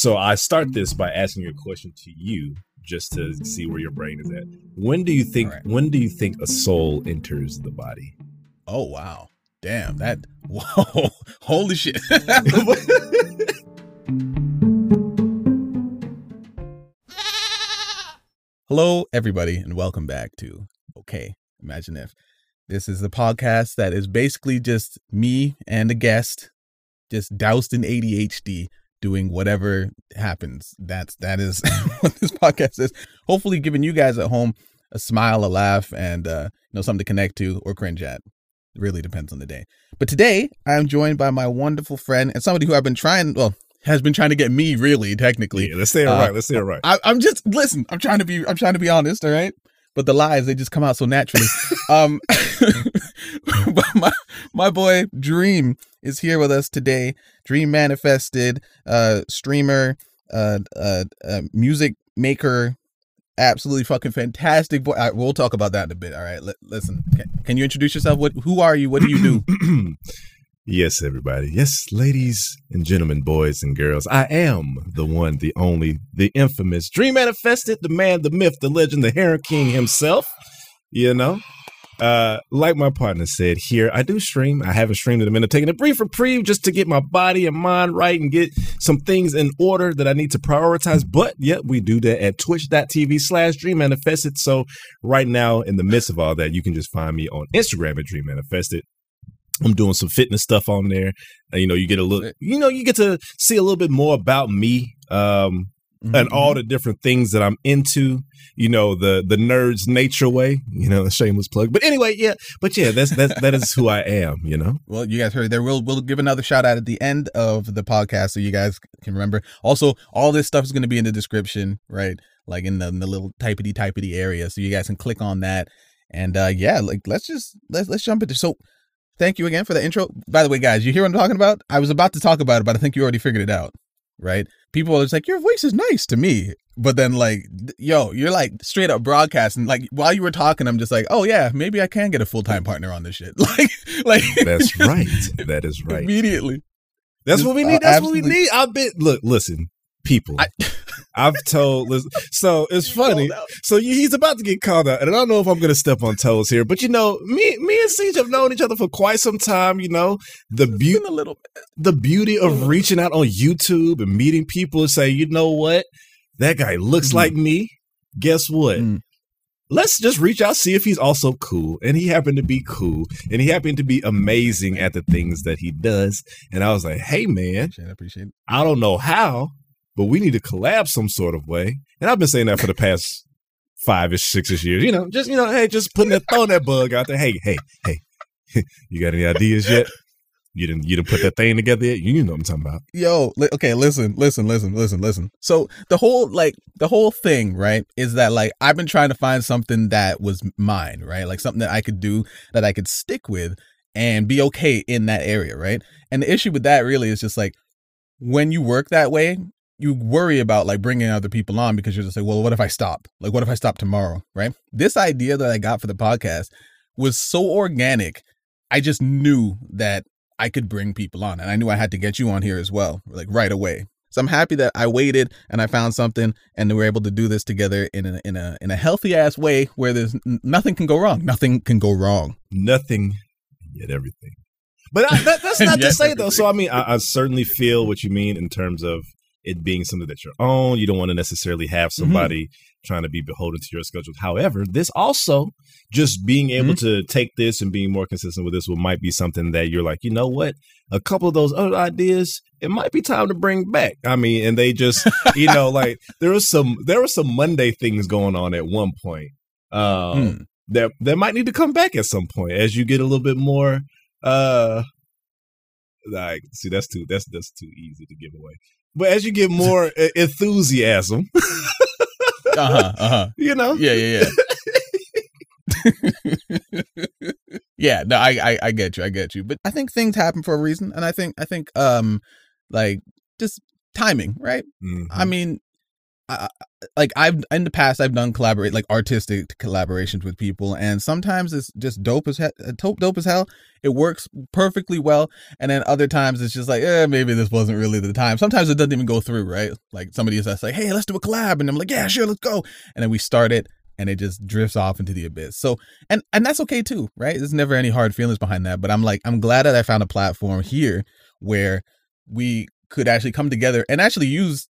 So I start this by asking a question to you, just to see where your brain is at. When do you think? Alright. When do you think a soul enters the body? Oh wow. Damn, that whoa. Holy shit. Hello everybody and welcome back to Okay, Imagine If. This is the podcast that is basically just me and a guest just doused in ADHD doing whatever happens. That's that is what this podcast is. Hopefully giving you guys at home a smile, a laugh, and uh, you know, something to connect to or cringe at. It really depends on the day. But today I am joined by my wonderful friend and somebody who I've been trying, well, has been trying to get me really, technically. Yeah, let's say it Uh, right. Let's say it right. I, I'm just listen. I'm trying to be. I'm trying to be honest. All right, but the lies they just come out so naturally. um, but my my boy Dream is here with us today. Dream manifested, uh, streamer, uh, uh, uh music maker, absolutely fucking fantastic boy. Right, we'll talk about that in a bit. All right, Li- listen. Can, can you introduce yourself? What? Who are you? What do you do? yes, everybody. Yes, ladies and gentlemen, boys and girls. I am the one, the only, the infamous Dream Manifested, the man, the myth, the legend, the Heron King himself. You know? Uh, like my partner said here, I do stream. I haven't streamed in a minute, taking a brief reprieve just to get my body and mind right and get some things in order that I need to prioritize. But yet we do that at twitch.tv slash dream manifested. So right now, in the midst of all that, you can just find me on Instagram at dream manifested. I'm doing some fitness stuff on there. You know, you get a little, you know, you get to see a little bit more about me. Um, Mm-hmm. and all the different things that I'm into. You know, the the nerd's nature way. You know, a shameless plug. But anyway, yeah. But yeah, that's that's that is who I am. You know. Well, you guys heard there. We'll we'll give another shout out at the end of the podcast so you guys can remember. Also, all this stuff is going to be in the description, right? Like in the, in the little typity typity area, so you guys can click on that. And uh yeah, like let's just let's let's jump into. So, thank you again for the intro. By the way, guys, you hear what I'm talking about? I was about to talk about it, but I think you already figured it out, right? People are just like, your voice is nice to me, but then like, yo, you're like straight up broadcasting. Like while you were talking, I'm just like, oh yeah, maybe I can get a full time partner on this shit. Like, like That's right. That is right. immediately. That's what we uh, need. That's what we need. I've been look, listen, people. I- I've told. So it's funny. So he's about to get called out, and I don't know if I'm going to step on toes here, but you know, me, me and Siege have known each other for quite some time. You know, the beauty, a little the beauty of reaching out on YouTube and meeting people and say, you know what, that guy looks Mhm. like me. Guess what? Mm. Let's just reach out, see if he's also cool. And he happened to be cool, and he happened to be amazing at the things that he does. And I was like, hey man, it, appreciate it. I don't know how, but we need to collab some sort of way. And I've been saying that for the past five ish, six ish years. You know, just you know, hey, just putting that throwing that bug out there. Hey, hey, hey, you got any ideas yet? You didn't you didn't put that thing together yet? You know what I'm talking about. Yo, li- okay, listen, listen, listen, listen, listen. So the whole like the whole thing, right, is that like I've been trying to find something that was mine, right? Like something that I could do that I could stick with and be okay in that area, right? And the issue with that really is just like when you work that way, you worry about like bringing other people on because you're just like, well, what if I stop? Like, what if I stop tomorrow, right? This idea that I got for the podcast was so organic. I just knew that I could bring people on, and I knew I had to get you on here as well, like right away. So I'm happy that I waited and I found something, and we were able to do this together in a in a in a healthy ass way where there's nothing can go wrong. Nothing can go wrong. Nothing, yet everything. But I, that, that's not to say though. So I mean, I, I certainly feel what you mean in terms of it being something that you're own. You don't want to necessarily have somebody trying to be beholden to your schedule. However, this also just being able to take this and being more consistent with this will might be something that you're like, you know what? A couple of those other ideas, it might be time to bring back. I mean, and they just, you know, like there was some there were some Monday things going on at one point. Um Hmm. that that might need to come back at some point as you get a little bit more uh like see that's too that's that's too easy to give away but as you get more enthusiasm Uh huh. Uh huh. you know Yeah. Yeah. Yeah. yeah. No, I, I I get you. I get you. But I think things happen for a reason, and I think I think um like just timing, right? Mhm. I mean, I, like I've in the past I've done collaborate like artistic collaborations with people, and sometimes it's just dope as hell, dope, dope as hell. It works perfectly well, and then other times it's just like, eh, maybe this wasn't really the time. Sometimes it doesn't even go through, right? Like somebody is like, hey, let's do a collab, and I'm like, yeah, sure, let's go, and then we start it, and it just drifts off into the abyss. So, and and that's okay too, right? There's never any hard feelings behind that. But I'm like, I'm glad that I found a platform here where we could actually come together and actually use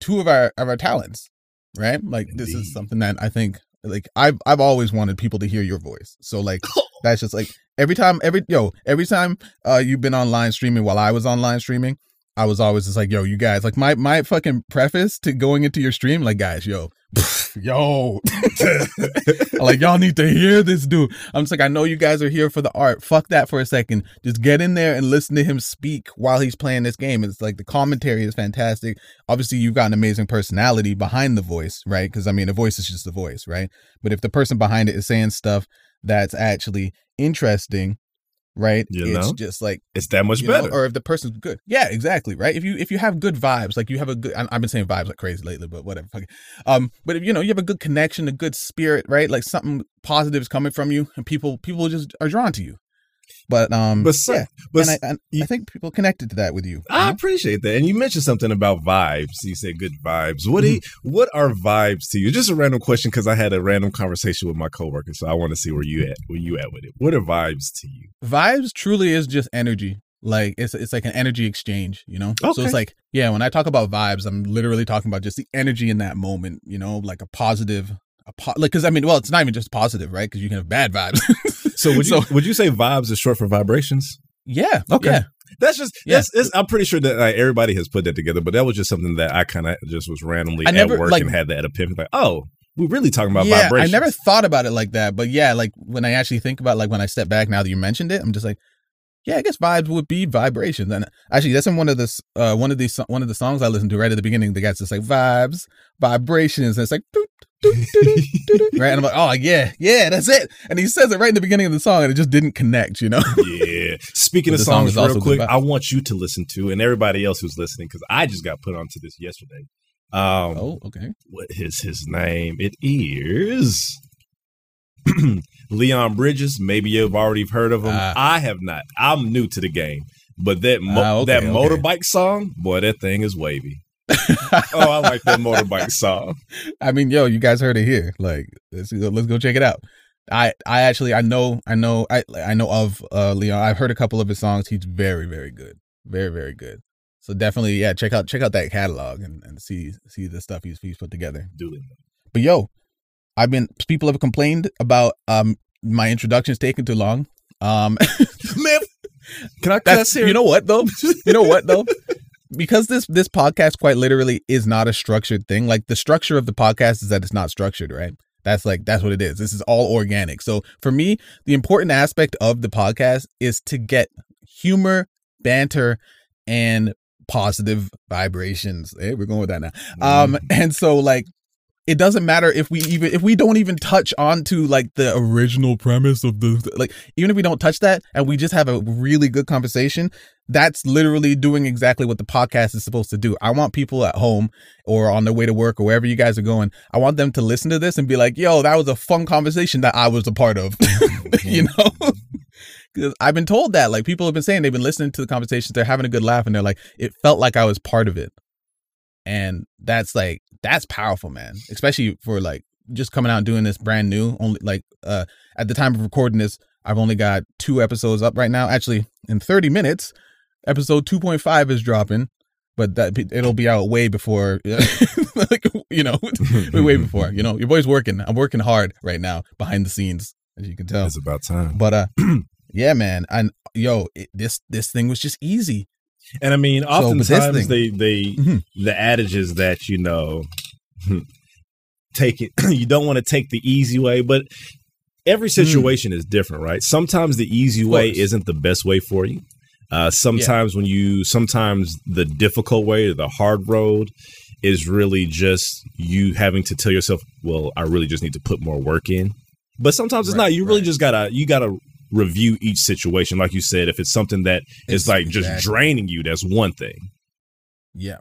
two of our of our talents right like Indeed. this is something that i think like i've i've always wanted people to hear your voice so like that's just like every time every yo every time uh you've been online streaming while i was online streaming I was always just like, yo, you guys, like my my fucking preface to going into your stream, like, guys, yo, yo, like y'all need to hear this dude. I'm just like, I know you guys are here for the art. Fuck that for a second. Just get in there and listen to him speak while he's playing this game. It's like the commentary is fantastic. Obviously, you've got an amazing personality behind the voice, right? Because I mean, a voice is just a voice, right? But if the person behind it is saying stuff that's actually interesting right? You it's know? just like it's that much better. Know, or if the person's good, yeah, exactly, right? If you if you have good vibes, like you have a good, I've been saying vibes like crazy lately, but whatever. Um, but if you know you have a good connection, a good spirit, right? Like something positive is coming from you, and people people just are drawn to you. But um, but so, yeah, but and I, and you, I think people connected to that with you. I appreciate that, and you mentioned something about vibes. You said good vibes. What mm-hmm. you, what are vibes to you? Just a random question because I had a random conversation with my coworker, so I want to see where you at. Where you at with it? What are vibes to you? Vibes truly is just energy. Like it's it's like an energy exchange, you know. Okay. So it's like yeah, when I talk about vibes, I'm literally talking about just the energy in that moment, you know, like a positive, a po- like because I mean, well, it's not even just positive, right? Because you can have bad vibes. So would you so, would you say vibes is short for vibrations? Yeah. Okay. Yeah. That's just yeah. That's, I'm pretty sure that like, everybody has put that together, but that was just something that I kind of just was randomly I never, at work like, and had that epiphany. Like, oh, we're really talking about yeah, vibrations. I never thought about it like that, but yeah, like when I actually think about like when I step back now that you mentioned it, I'm just like, yeah, I guess vibes would be vibrations. And actually, that's in one of the uh, one of these one of the songs I listened to right at the beginning. The guy's just like vibes, vibrations, and it's like doot, right. And I'm like, oh yeah, yeah, that's it. And he says it right in the beginning of the song, and it just didn't connect, you know. yeah. Speaking of songs, song real quick, I want you to listen to, and everybody else who's listening, because I just got put onto this yesterday. Um, oh, okay. What is his name? It is Leon Bridges. Maybe you've already heard of him. Uh, I have not. I'm new to the game, but that mo- uh, okay, that okay. motorbike song, boy, that thing is wavy. oh, I like that motorbike song. I mean, yo, you guys heard it here. Like, let's go, let's go check it out. I I actually I know I know I I know of uh Leon. I've heard a couple of his songs. He's very very good, very very good. So definitely, yeah, check out check out that catalog and, and see see the stuff he's he's put together. Do it. But yo, I've been people have complained about um my introductions taking too long. Um, man, can I cuss here? You know what though? You know what though? because this this podcast quite literally is not a structured thing. Like the structure of the podcast is that it's not structured, right? That's like that's what it is. This is all organic. So for me, the important aspect of the podcast is to get humor, banter, and positive vibrations. Hey, we're going with that now. Um, mm. and so like it doesn't matter if we even if we don't even touch onto like the original premise of the like even if we don't touch that and we just have a really good conversation that's literally doing exactly what the podcast is supposed to do. I want people at home or on their way to work or wherever you guys are going i want them to listen to this and be like yo that was a fun conversation that i was a part of. Mm-hmm. You know? Because i've been told that like people have been saying they've been listening to the conversations they're having a good laugh and they're like it felt like i was part of it. And that's like that's powerful man especially for like just coming out and doing this brand new only like uh at the time of recording this i've only got two episodes up right now. Actually in 30 minutes episode 2.5 is dropping but that it'll be out way before like you know way before. You know your boy's working. I'm working hard right now behind the scenes as you can tell. It's about time. But uh yeah man and yo it, this this thing was just easy and I mean, oftentimes so, they they mm-hmm. the adage is that you know take it. you don't want to take the easy way, but every mm. situation mm. is different, right? Sometimes the easy way isn't the best way for you. Uh, sometimes yeah. when you sometimes the difficult way or the hard road is really just you having to tell yourself, well, I really just need to put more work in. But sometimes it's right, not. You really right. just gotta you gotta review each situation. Like you said, if it's something that is like exactly. just draining you, that's one thing. Yeah.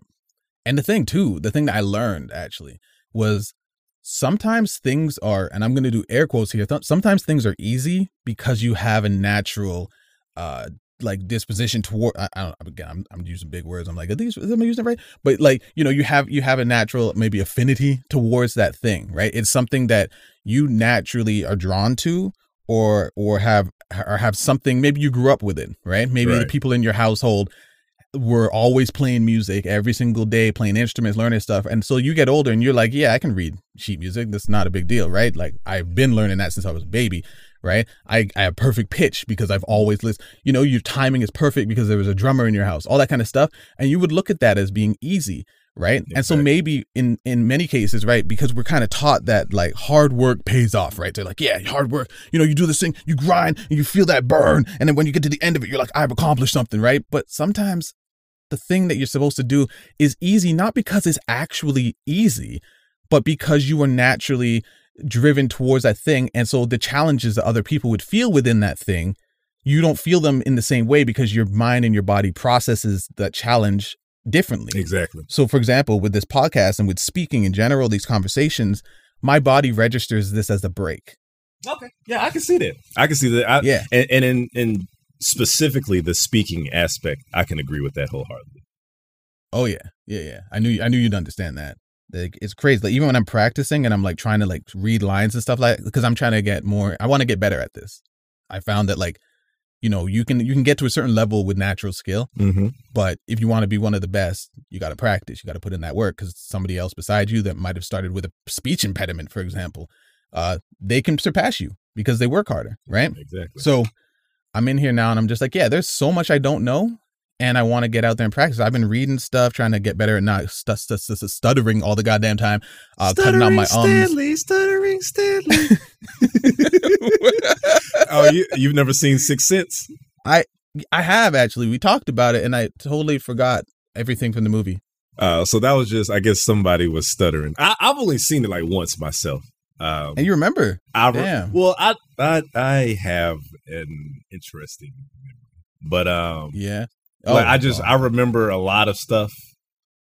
And the thing too, the thing that I learned actually was sometimes things are, and I'm going to do air quotes here. th- sometimes things are easy because you have a natural, uh, like disposition toward. I, I don't. Again, I'm, I'm using big words. I'm like, are these? Am I using it right? But like, you know, you have you have a natural maybe affinity towards that thing, right? It's something that you naturally are drawn to, or or have or have something. Maybe you grew up with it, right? Maybe the people in your household were always playing music every single day, playing instruments, learning stuff. And so you get older and you're like, yeah, I can read sheet music. That's not a big deal, right? Like I've been learning that since I was a baby, right? I, I have perfect pitch because I've always listened. You know, your timing is perfect because there was a drummer in your house, all that kind of stuff. And you would look at that as being easy. Right. And so maybe in in many cases, right, because we're kind of taught that like hard work pays off, right? They're like, yeah, hard work, you know, you do this thing, you grind and you feel that burn. And then when you get to the end of it, you're like, I've accomplished something, right? But sometimes the thing that you're supposed to do is easy not because it's actually easy but because you are naturally driven towards that thing and so the challenges that other people would feel within that thing you don't feel them in the same way because your mind and your body processes that challenge differently Exactly. so for example with this podcast and with speaking in general these conversations my body registers this as a break Okay. Yeah, I can see that. I can see that. I, yeah and, and in in specifically the speaking aspect, I can agree with that wholeheartedly. Oh yeah, yeah, yeah. I knew I knew you'd understand that. Like it's crazy. Like even when I'm practicing and I'm like trying to like read lines and stuff like because I'm trying to get more. I want to get better at this. I found that like, you know, you can you can get to a certain level with natural skill, Mm-hmm. but if you want to be one of the best, you got to practice. You got to put in that work because somebody else beside you that might have started with a speech impediment, for example, uh, they can surpass you because they work harder, right? Exactly. So I'm in here now and I'm just like, yeah, there's so much I don't know. And I want to get out there and practice. I've been reading stuff, trying to get better at not stu- stu- stu- stu- stuttering all the goddamn time, uh, cutting out my ums. Stanley, stuttering Stanley. oh, you you've never seen Six Sense? I I have actually. We talked about it, and I totally forgot everything from the movie. Uh, so that was just, I guess somebody was stuttering. I, I've only seen it like once myself. Um, And you remember? I re- Damn. well, I, I I have an interesting, memory. but um, Yeah. Like I just oh. I remember a lot of stuff,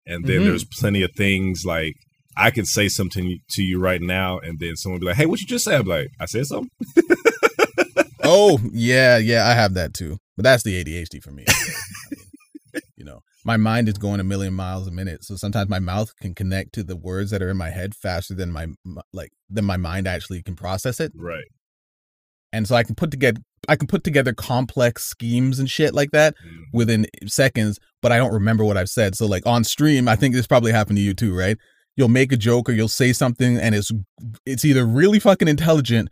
and then Mhm. there's plenty of things like I could say something to you right now, and then someone be like, "Hey, what you just said?" I'm like, "I said something." oh yeah, yeah. I have that too, but that's the ADHD for me. I mean, you know, my mind is going a million miles a minute, so sometimes my mouth can connect to the words that are in my head faster than my like than my mind actually can process it. Right. And so I can put together I can put together complex schemes and shit like that Mm. within seconds, but I don't remember what I've said. So like on stream, I think this probably happened to you too, right? You'll make a joke or you'll say something and it's it's either really fucking intelligent,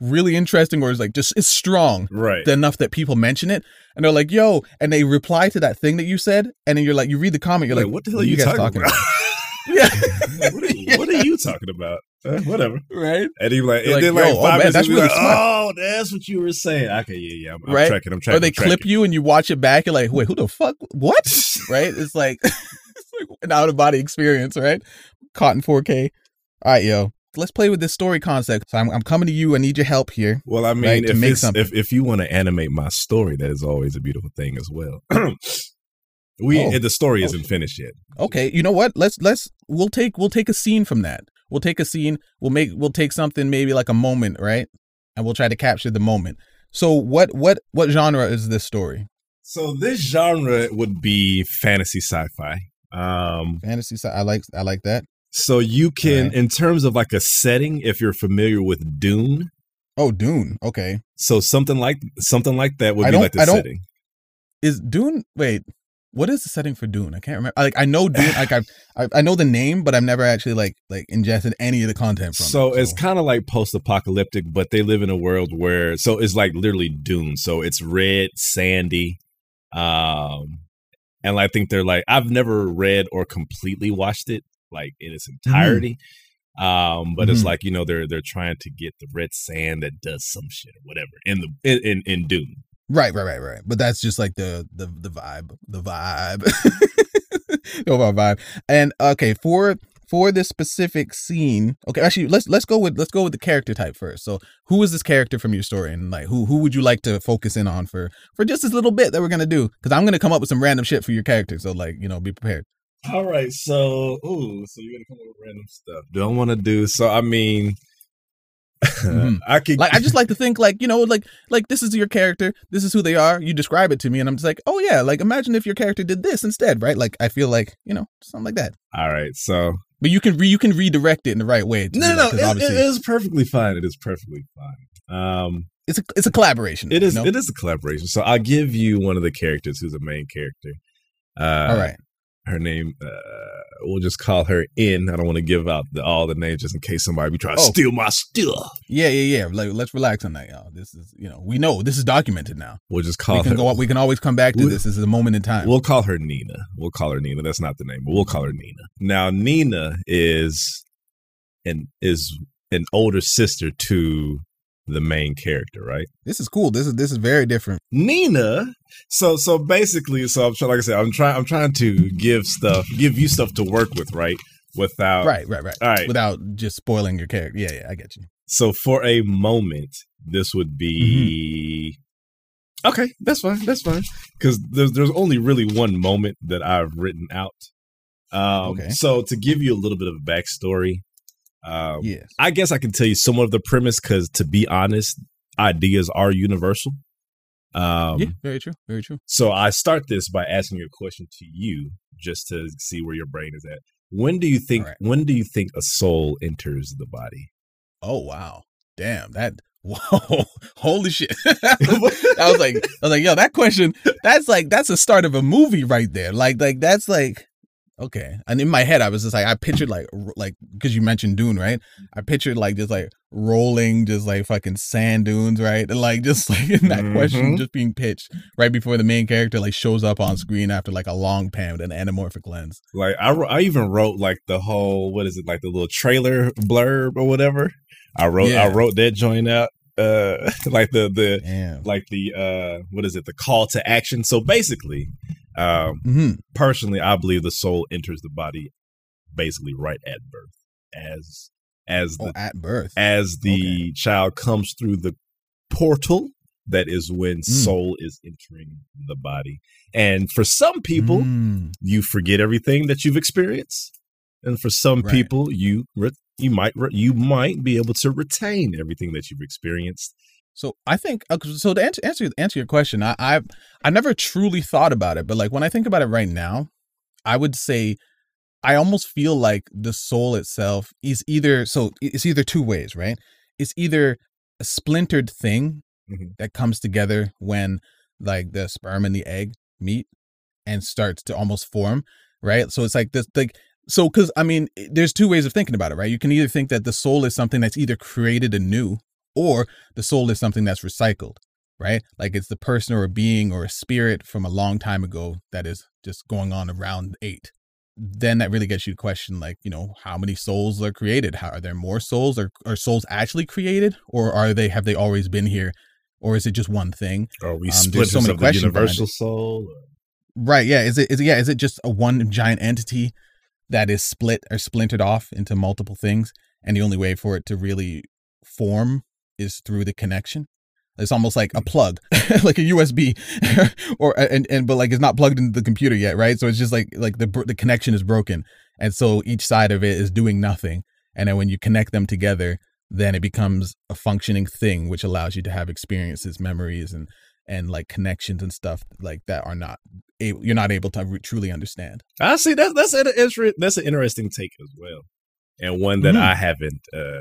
really interesting, or it's like just it's strong Right. enough that people mention it and they're like, yo, and they reply to that thing that you said, and then you're like, you read the comment, you're Like, like, what the hell are you guys talking about? yeah. what, are you, what are you talking about? Uh, whatever. right? And he like, and then like, like yo, oh, man, that's really like, smart. oh, that's what you were saying. Okay, yeah, yeah, I'm, I'm Right? tracking. I'm tracking. Or they I'm tracking. clip you and you watch it back, you're like, wait, who the fuck? What? right? It's like, it's like an out of body experience, right? Caught in 4K. All right, yo, let's play with this story concept. So I'm, I'm coming to you. I need your help here. Well, I mean, right, to if, make something. if if you want to animate my story, that is always a beautiful thing as well. we Oh. the story Oh, isn't finished yet. Okay, you know what? Let's let's we'll take we'll take a scene from that. We'll take a scene. We'll make we'll take something maybe like a moment, right? And we'll try to capture the moment. So what what what genre is this story? So this genre would be fantasy sci-fi. Um, Fantasy. sci- fi I like I like that. so you can, Right. in terms of like a setting, if you're familiar with Dune, Oh, Dune. Okay. so something like something like that would I be like the setting. Is Dune? Wait, what is the setting for Dune? I can't remember. Like I know Dune. like I've, I I know the name, but I've never actually like like ingested any of the content from So it. it's kind of like post-apocalyptic, but they live in a world where so it's like literally Dune. So it's red, sandy, um, and I think they're like I've never read or completely watched it like in its entirety. Um, but it's Mhm. like you know they're they're trying to get the red sand that does some shit or whatever in the in in, in Dune. Right, right, right, right. But that's just like the the the vibe, the vibe, the vibe. And okay, for for this specific scene, okay, actually let's let's go with let's go with the character type first. So who is this character from your story, and like who who would you like to focus in on for for just this little bit that we're gonna do? Because I'm gonna come up with some random shit for your character. So like you know, be prepared. All right, so ooh, so you're gonna come up with random stuff. Don't want to do so? I mean, Mhm. I could Like I just like to think like, you know, like like this is your character, this is who they are, you describe it to me and I'm just like, "Oh yeah, like imagine if your character did this instead," right? Like I feel like, you know, something like that. All right, so But you can re- you can redirect it in the right way. no, do no, it, it is perfectly fine. It is perfectly fine. Um, it's a it's a collaboration. it is you know? it is a collaboration. So I'll give you one of the characters who's a main character. Uh, All right. Her name uh, we'll just call her N. I don't want to give out the, all the names just in case somebody be trying to Oh. steal my stuff. Yeah, yeah, yeah. Like let's relax on that, y'all. This is, you know, we know this is documented now. We'll just call We can her. go we can always come back to We- this. This is a moment in time. We'll call her Nina. We'll call her Nina. That's not the name, but we'll call her Nina. Now Nina is an is an older sister to the main character, right? this is cool. This is this is very different. Nina. So so basically, so I'm trying. Like I said, I'm trying. I'm trying to give stuff, give you stuff to work with, right? Without right, right, right. All right. Without just spoiling your character. Yeah, yeah, I get you. So for a moment, this would be okay. That's fine. That's fine. Because there's there's only really one moment that I've written out. Um, Okay. So to give you a little bit of a backstory, um, Yes. I guess I can tell you somewhat of the premise. Because to be honest, ideas are universal. Um, yeah, very true. Very true. So I start this by asking a question to you, just to see where your brain is at. When do you think? Right. When do you think a soul enters the body? Oh wow. Damn, that whoa, holy shit. I was like, I was like, yo, that question, that's like, that's the start of a movie right there. Like, like that's like, okay. And in my head, I was just like, I pictured like, like, because you mentioned Dune, right? I pictured like just like rolling, just like fucking sand dunes, right? And like just like in that question Mhm. just being pitched right before the main character like shows up on screen after like a long pan with an anamorphic lens. Like I, I even wrote like the whole what is it like the little trailer blurb or whatever. I wrote Yeah. I wrote that joint out. Uh, like the the Damn. like the uh what is it the call to action. So basically, um, hmm personally, I believe the soul enters the body basically right at birth, as as the Oh, at birth. as the child comes through the portal. That is when Mm. soul is entering the body, and for some people, Mm. you forget everything that you've experienced and for some Right. people you re- you might re- you might be able to retain everything that you've experienced So I think uh, so. To answer answer answer your question, I I I never truly thought about it, but like when I think about it right now, I would say I almost feel like the soul itself is either so it's either two ways, right? It's either a splintered thing Mhm. that comes together when like the sperm and the egg meet and starts to almost form, right? So it's like this like so cuz I mean there's two ways of thinking about it, right? You can either think that the soul is something that's either created anew or the soul is something that's recycled, right? Like it's the person or a being or a spirit from a long time ago that is just going on around eight. Then that really gets you to question, like, you know, how many souls are created? How are there more souls? Or are souls actually created? Or are they have they always been here? Or is it just one thing? are we Um, there's so many of the universal soul or- Right. Yeah. Is it is it, yeah, is it just a one giant entity that is split or splintered off into multiple things? And the only way for it to really form is through the connection. It's almost like a mm. plug, like a USB, or and and but like it's not plugged into the computer yet, right? So it's just like like the br- the connection is broken, and so each side of it is doing nothing. And then when you connect them together, then it becomes a functioning thing, which allows you to have experiences, memories, and and like connections and stuff like that are not able, you're not able to re- truly understand. i see that's that's an inter- that's an interesting take as well and one that Mhm. i haven't uh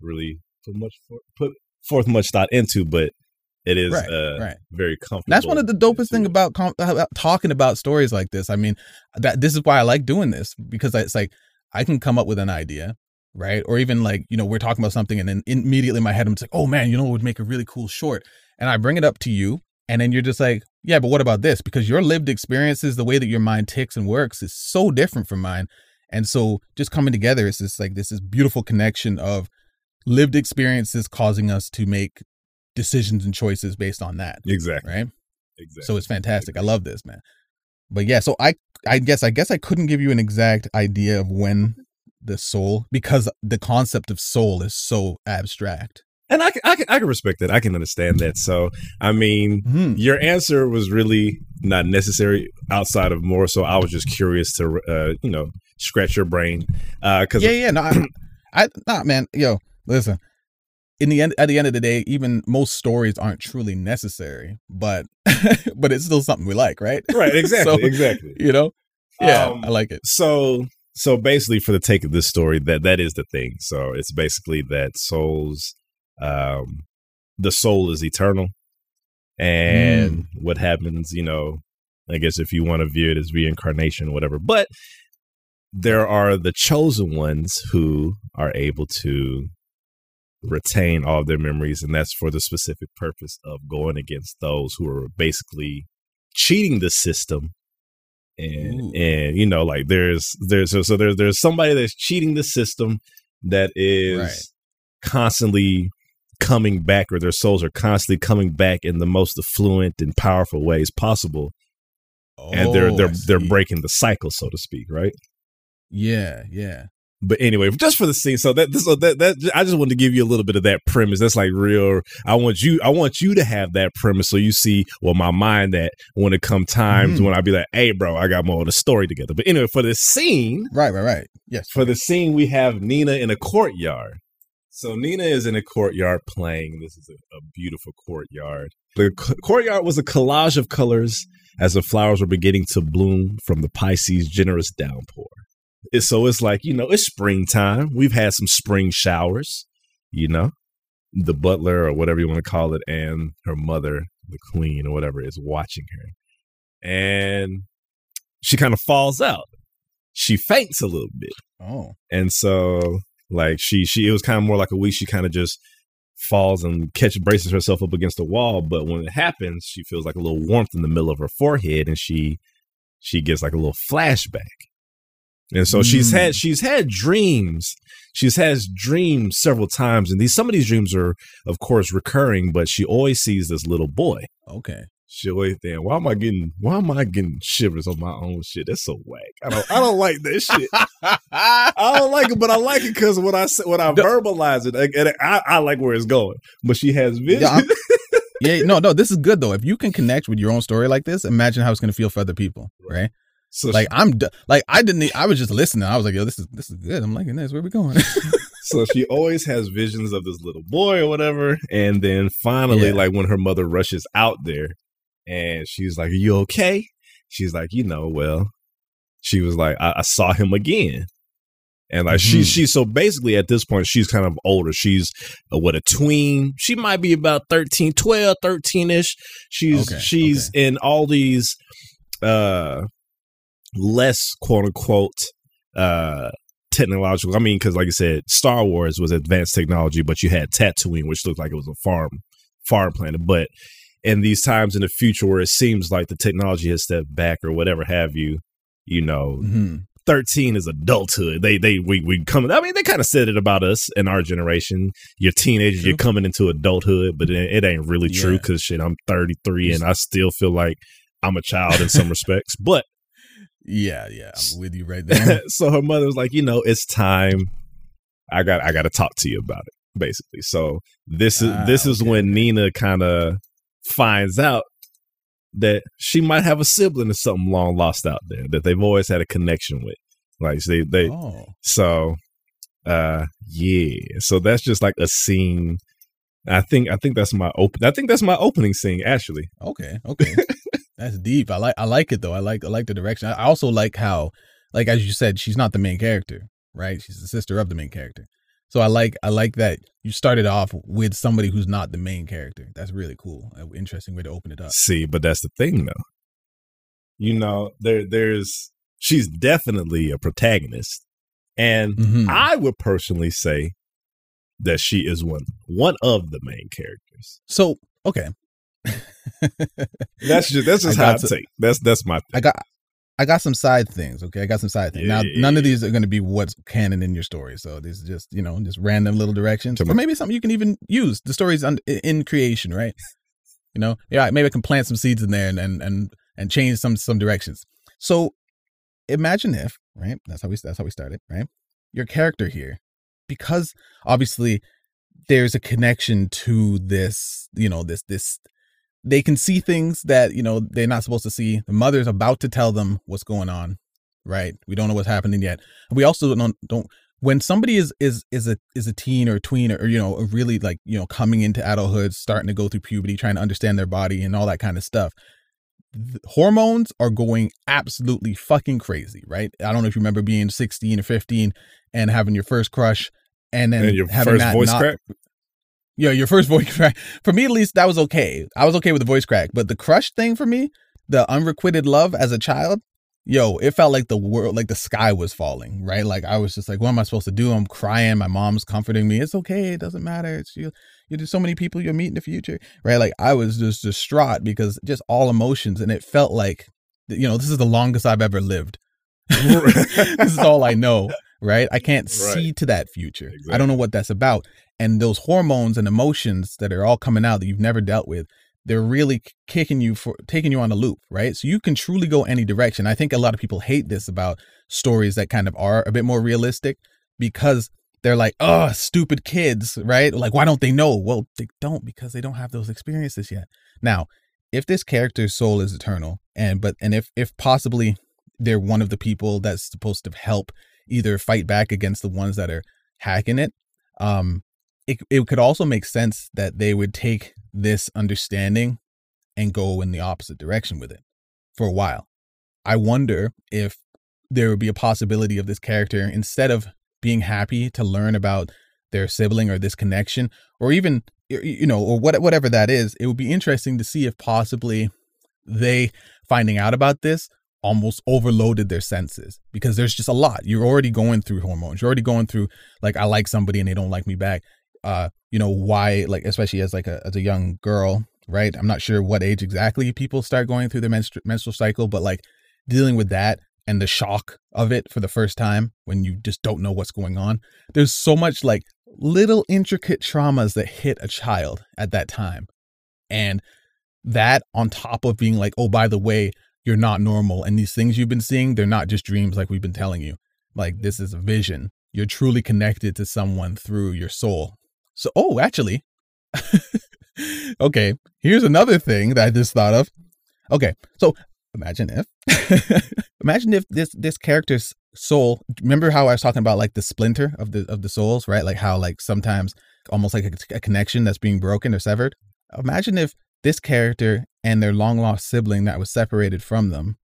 really put much for, put forth much thought into but it is Right, uh right. very comfortable That's one of the dopest thing about, com- about talking about stories like this. I mean, that this is why I like doing this because it's like I can come up with an idea, right? Or even like you know we're talking about something and then immediately in my head I'm just like, oh man, you know what would make a really cool short, and I bring it up to you, and then you're just like, yeah, but what about this? Because your lived experiences, the way that your mind ticks and works, is so different from mine, and so just coming together is just like this is beautiful connection of lived experiences causing us to make decisions and choices based on that, exactly right? exactly So it's fantastic. I love this, man. But yeah, so I I guess I guess I couldn't give you an exact idea of when the soul because the concept of soul is so abstract. And I can, I can I can respect that. I can understand that. So I mean, Hmm. your answer was really not necessary outside of more. So I was just curious to uh, you know scratch your brain because Yeah, yeah. No, I, I, nah, man. Yo, listen. In the end, at the end of the day, even most stories aren't truly necessary, but but it's still something we like, right? right exactly So- exactly. You know? Yeah, Um, I like it. so so basically for the take of this story that that is the thing so it's basically that souls um the soul is eternal and Mm. what happens you know i guess if you want to view it as reincarnation whatever but there are the chosen ones who are able to retain all of their memories and that's for the specific purpose of going against those who are basically cheating the system and Ooh. and you know like there's there's so, so there's there's somebody that's cheating the system that is Right. constantly coming back or their souls are constantly coming back in the most affluent and powerful ways possible and they're Oh, they're they're breaking the cycle so to speak right Yeah, yeah. but anyway, just for the scene, so that so that that I just wanted to give you a little bit of that premise. That's like real. I want you, I want you to have that premise, so you see well my mind that when it come times Mhm. when I be like, hey, bro, I got more of the story together. But anyway, for this scene, Right, right, right. Yes. for the scene, we have Nina in a courtyard. So Nina is in a courtyard playing. This is a, a beautiful courtyard. The c- courtyard was a collage of colors as the flowers were beginning to bloom from the Pisces' generous downpour. So it's like, you know, it's springtime. We've had some spring showers, you know. The butler or whatever you want to call it, and her mother, the queen or whatever, is watching her. And she kind of falls out. She faints a little bit. Oh. And so like she she it was kind of more like a week she kind of just falls and catch braces herself up against the wall, but when it happens, she feels like a little warmth in the middle of her forehead and she she gets like a little flashback. And so she's Mm. had she's had dreams. She's had dreams several times and these some of these dreams are of course recurring, but she always sees this little boy. Okay. She always thinking, why am I getting why am I getting shivers on my own shit? That's so whack. I don't I don't like that shit. I don't like it, but I like it because when I when I No. verbalize it, and I, I like where it's going. But she has vision. Yeah, yeah, no, no, this is good though. If you can connect with your own story like this, imagine how it's gonna feel for other people, right? so Like I'm, like I didn't, I was just listening. I was like, yo, this is this is good. I'm liking this. Where we going? so she always has visions of this little boy or whatever, and then finally, Yeah. like when her mother rushes out there, and she's like, "Are you okay?" She's like, "You know, well." She was like, "I, I saw him again." And like she Mhm. she so basically at this point she's kind of older. She's uh, what a tween. She might be about 13, 12, 13ish. She's Okay, she's in all these uh less quote unquote uh technological. I mean, because like I said, Star Wars was advanced technology, but you had Tatooine, which looked like it was a farm farm planet. But in these times in the future where it seems like the technology has stepped back or whatever have you, you know, Mhm. 13 is adulthood. They they we we coming. I mean, they kind of said it about us in our generation. You're teenagers, True. you're coming into adulthood, but it, it ain't really true because shit, I'm 33 and I still feel like I'm a child in some respects. But Yeah, yeah, I'm with you right there. so her mother was like, you know, it's time. I got I got to talk to you about it, basically. So this is Ah, this is okay, when Nina kind of finds out that she might have a sibling or something long lost out there that they've always had a connection with. Like they they oh, so uh yeah. So that's just like a scene. I think I think that's my open I think that's my opening scene actually. okay, okay. That's deep. I like, I like it though. I like, I like the direction. I also like how, like as you said, she's not the main character, right? She's the sister of the main character. So I like, I like that you started off with somebody who's not the main character. That's really cool. Interesting way to open it up. See, but that's the thing though. You know, there there's she's definitely a protagonist. And Mhm. I would personally say that she is one one of the main characters. So okay, That's just that's just how I take. That's that's my I got I got some side things. Okay, I got some side things. now, Yeah. none of these are going to be what's canon in your story. So this is just you know just random little directions, or maybe something you can even use. The story's un- in creation, right? You know, yeah, maybe I can plant some seeds in there and and and and change some some directions. So imagine if right. That's how we that's how we started, right? Your character here, because obviously there's a connection to this, you know, this this they can see things that, you know, they're not supposed to see. The mother's about to tell them what's going on, right? We don't know what's happening yet. We also don't don't when somebody is is is a is a teen or a tween or, or you know, really like, you know, coming into adulthood, starting to go through puberty, trying to understand their body and all that kind of stuff. Hormones are going absolutely fucking crazy, right? I don't know if you remember being 16 or 15 and having your first crush and then And your having first that voice not, crack? Yeah, your first voice crack. For me, at least, that was okay. I was okay with the voice crack, but the crush thing for me, the unrequited love as a child, yo, it felt like the world, like the sky was falling, right? Like I was just like, what am I supposed to do? I'm crying. My mom's comforting me. It's okay. It doesn't matter. It's you. You do so many people you'll meet in the future, right? Like I was just distraught because just all emotions, and it felt like, you know, this is the longest I've ever lived. this is all I know, right? I can't see to that future. I don't know what that's about. And those hormones and emotions that are all coming out that you've never dealt with, they're really kicking you for taking you on a loop, right? So you can truly go any direction. I think a lot of people hate this about stories that kind of are a bit more realistic because they're like, oh, stupid kids, right? Like, why don't they know? Well, they don't because they don't have those experiences yet. Now, if this character's soul is eternal, and but and if if possibly they're one of the people that's supposed to help either fight back against the ones that are hacking it, um, it it could also make sense that they would take this understanding and go in the opposite direction with it for a while. I wonder if there would be a possibility of this character instead of being happy to learn about their sibling or this connection or even you know or what whatever that is it would be interesting to see if possibly they finding out about this almost overloaded their senses because there's just a lot you're already going through hormones you're already going through like i like somebody and they don't like me back uh you know why like especially as like a as a young girl right i'm not sure what age exactly people start going through their menstru- menstrual cycle but like dealing with that and the shock of it for the first time when you just don't know what's going on. There's so much like little intricate traumas that hit a child at that time. And that on top of being like, oh, by the way, you're not normal. And these things you've been seeing, they're not just dreams like we've been telling you. Like this is a vision. You're truly connected to someone through your soul. So, oh, actually, okay, here's another thing that I just thought of. Okay, so imagine if imagine if this this character's soul remember how i was talking about like the splinter of the of the souls right like how like sometimes almost like a, a connection that's being broken or severed imagine if this character and their long lost sibling that was separated from them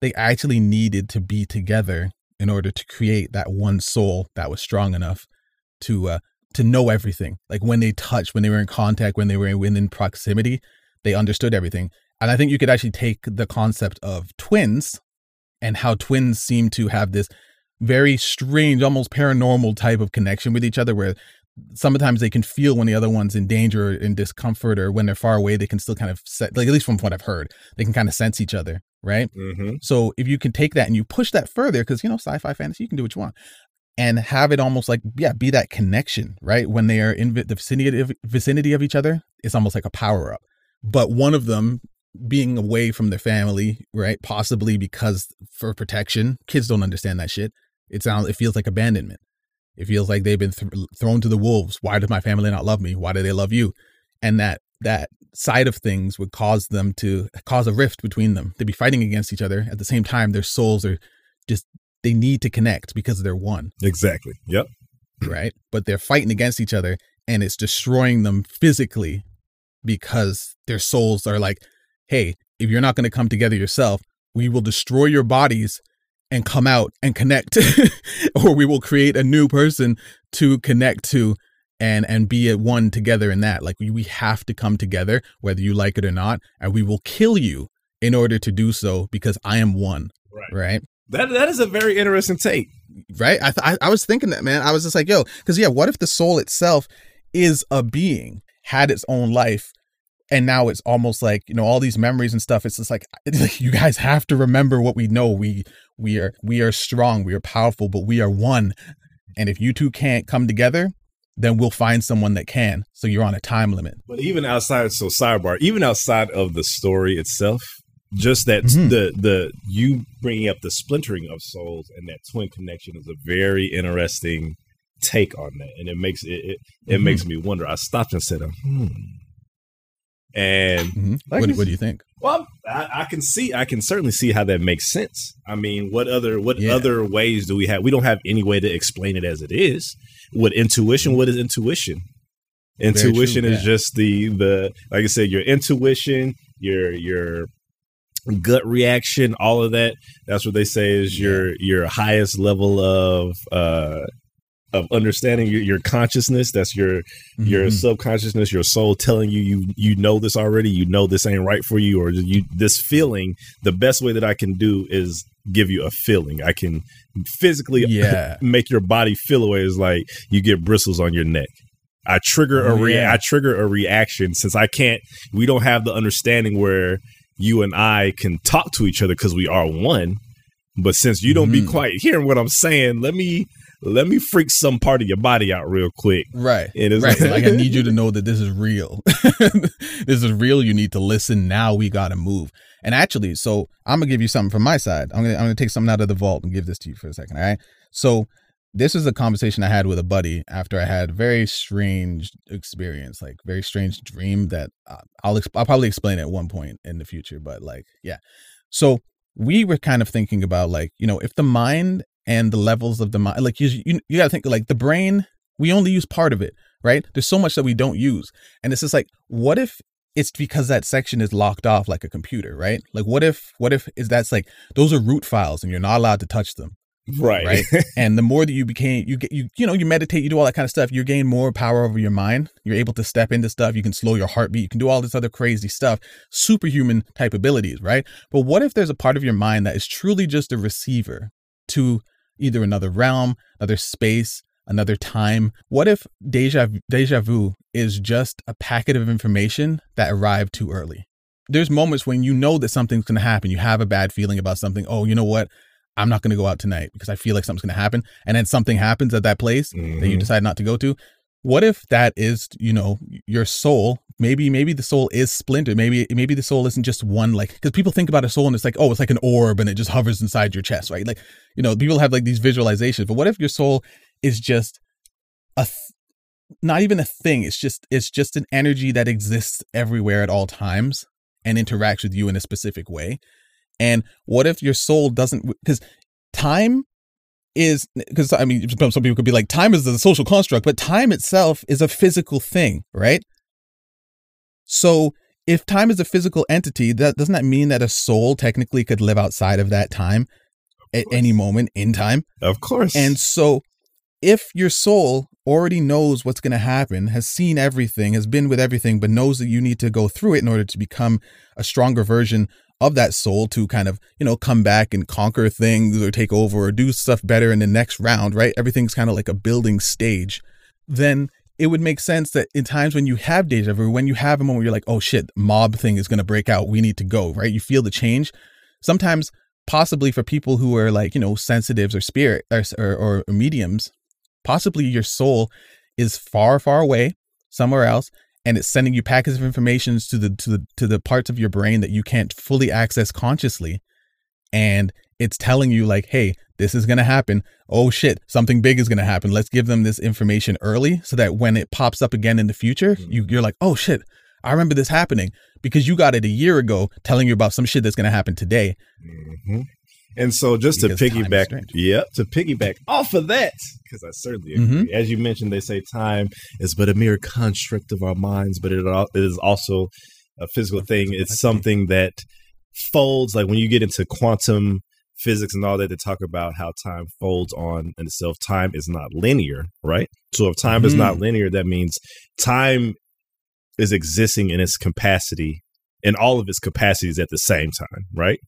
they actually needed to be together in order to create that one soul that was strong enough to uh to know everything. Like when they touched when they were in contact when they were within proximity they understood everything. And I think you could actually take the concept of twins and how twins seem to have this very strange, almost paranormal type of connection with each other where sometimes they can feel when the other one's in danger or in discomfort or when they're far away, they can still kind of set, like, at least from what I've heard, they can kind of sense each other. Right. Mm-hmm. So if you can take that and you push that further, because, you know, sci fi fantasy, you can do what you want and have it almost like, yeah, be that connection, right? When they are in the vicinity of, vicinity of each other, it's almost like a power up. But one of them being away from their family, right? Possibly because for protection. Kids don't understand that shit. It sounds, it feels like abandonment. It feels like they've been th- thrown to the wolves. Why does my family not love me? Why do they love you? And that that side of things would cause them to cause a rift between them. They'd be fighting against each other at the same time. Their souls are just they need to connect because they're one. Exactly. Yep. Right. But they're fighting against each other, and it's destroying them physically because their souls are like hey, if you're not going to come together yourself, we will destroy your bodies and come out and connect or we will create a new person to connect to and and be at one together in that like we, we have to come together whether you like it or not and we will kill you in order to do so because i am one Right. right That that is a very interesting take. right i th- I, I was thinking that man i was just like yo because yeah what if the soul itself is a being had its own life and now it's almost like you know all these memories and stuff it's just like you guys have to remember what we know we we are we are strong we are powerful but we are one and if you two can't come together then we'll find someone that can so you're on a time limit But even outside, so sidebar, even outside of the story itself, just that Mhm. the the you bringing up the splintering of souls and that twin connection is a very interesting take on that, and it makes it it, it Mhm. makes me wonder. I stopped and said, "Hmm," and Mhm. Like What, what do you think? well, I, I can see, I can certainly see how that makes sense. I mean, what other, what Yeah. other ways do we have? We don't have any way to explain it as it is. What intuition? What is intuition? Intuition true, is yeah. just the the like I said, your intuition, your your gut reaction, all of that. That's what they say is your your highest level of uh of understanding your, your consciousness. That's your your Mhm. subconsciousness, your soul telling you you you know this already, you know this ain't right for you, or you this feeling. The best way that I can do is give you a feeling. I can physically Yeah. make your body feel away. Is like you get bristles on your neck. I trigger a Oh, rea- yeah. I trigger a reaction since I can't. We don't have the understanding where you and I can talk to each other because we are one. But since you don't be Mhm. quite hearing what I'm saying, let me let me freak some part of your body out real quick. Right. It is Right. like I need you to know that this is real. this is real. You need to listen. Now we gotta move. And actually, so I'm gonna give you something from my side. I'm gonna I'm gonna take something out of the vault and give this to you for a second. All right. So this is a conversation I had with a buddy after I had a very strange experience, like very strange dream that I'll I'll probably explain at one point in the future. But like, yeah. So we were kind of thinking about like you know if the mind and the levels of the mind like you you, you gotta think like the brain we only use part of it right? There's so much that we don't use and it's just like what if it's because that section is locked off like a computer right? Like what if what if is that's like those are root files and you're not allowed to touch them right. right? And the more that you became you get you you know you meditate you do all that kind of stuff you gain more power over your mind you're able to step into stuff you can slow your heartbeat you can do all this other crazy stuff superhuman type abilities right? But what if there's a part of your mind that is truly just a receiver to either another realm another space another time what if deja deja vu is just a packet of information that arrived too early there's moments when you know that something's going to happen you have a bad feeling about something oh you know what I'm not going to go out tonight because I feel like something's going to happen. And then something happens at that place that you Mhm. decide not to go to. What if that is, you know, your soul? Maybe, maybe the soul is splintered. Maybe, maybe the soul isn't just one. Like, because people think about a soul and it's like, oh, it's like an orb and it just hovers inside your chest, right? Like, you know, people have like these visualizations. But what if your soul is just a, th- not even a thing? It's just, it's just an energy that exists everywhere at all times and interacts with you in a specific way. And what if your soul doesn't? Because time is because I mean, some people could be like, time is the social construct, but time itself is a physical thing, right? So if time is a physical entity, that doesn't that mean that a soul technically could live outside of that time at any moment in time? Of course. And so if your soul already knows what's going to happen, has seen everything, has been with everything, but knows that you need to go through it in order to become a stronger version of that soul to kind of, you know, come back and conquer things or take over or do stuff better in the next round, right? Everything's kind of like a building stage. Then it would make sense that in times when you have deja vu, when you have a moment where you're like, oh shit, mob thing is going to break out, we need to go, right? You feel the change. Sometimes, possibly for people who are like, you know, sensitives or spirit or, or, or mediums, possibly your soul is far, far away somewhere else and it's sending you packets of information to the to the to the parts of your brain that you can't fully access consciously. And it's telling you like hey this is going to happen. Oh shit something big is going to happen. Let's give them this information early so that when it pops up again in the future you, you're like oh shit i remember this happening. Because you got it a year ago telling you about some shit that's going to happen today. Mhm. And so, just to Because is piggyback, yep, to piggyback off of that, because I certainly agree. Mhm. As you mentioned, they say time is but a mere construct of our minds, but it, it is also a physical thing. It's something that folds. Like when you get into quantum physics and all that, they talk about how time folds on in itself. Time is not linear, right? So if time is not Mhm. linear, that means time is existing in its capacity in all of its capacities at the same time, right?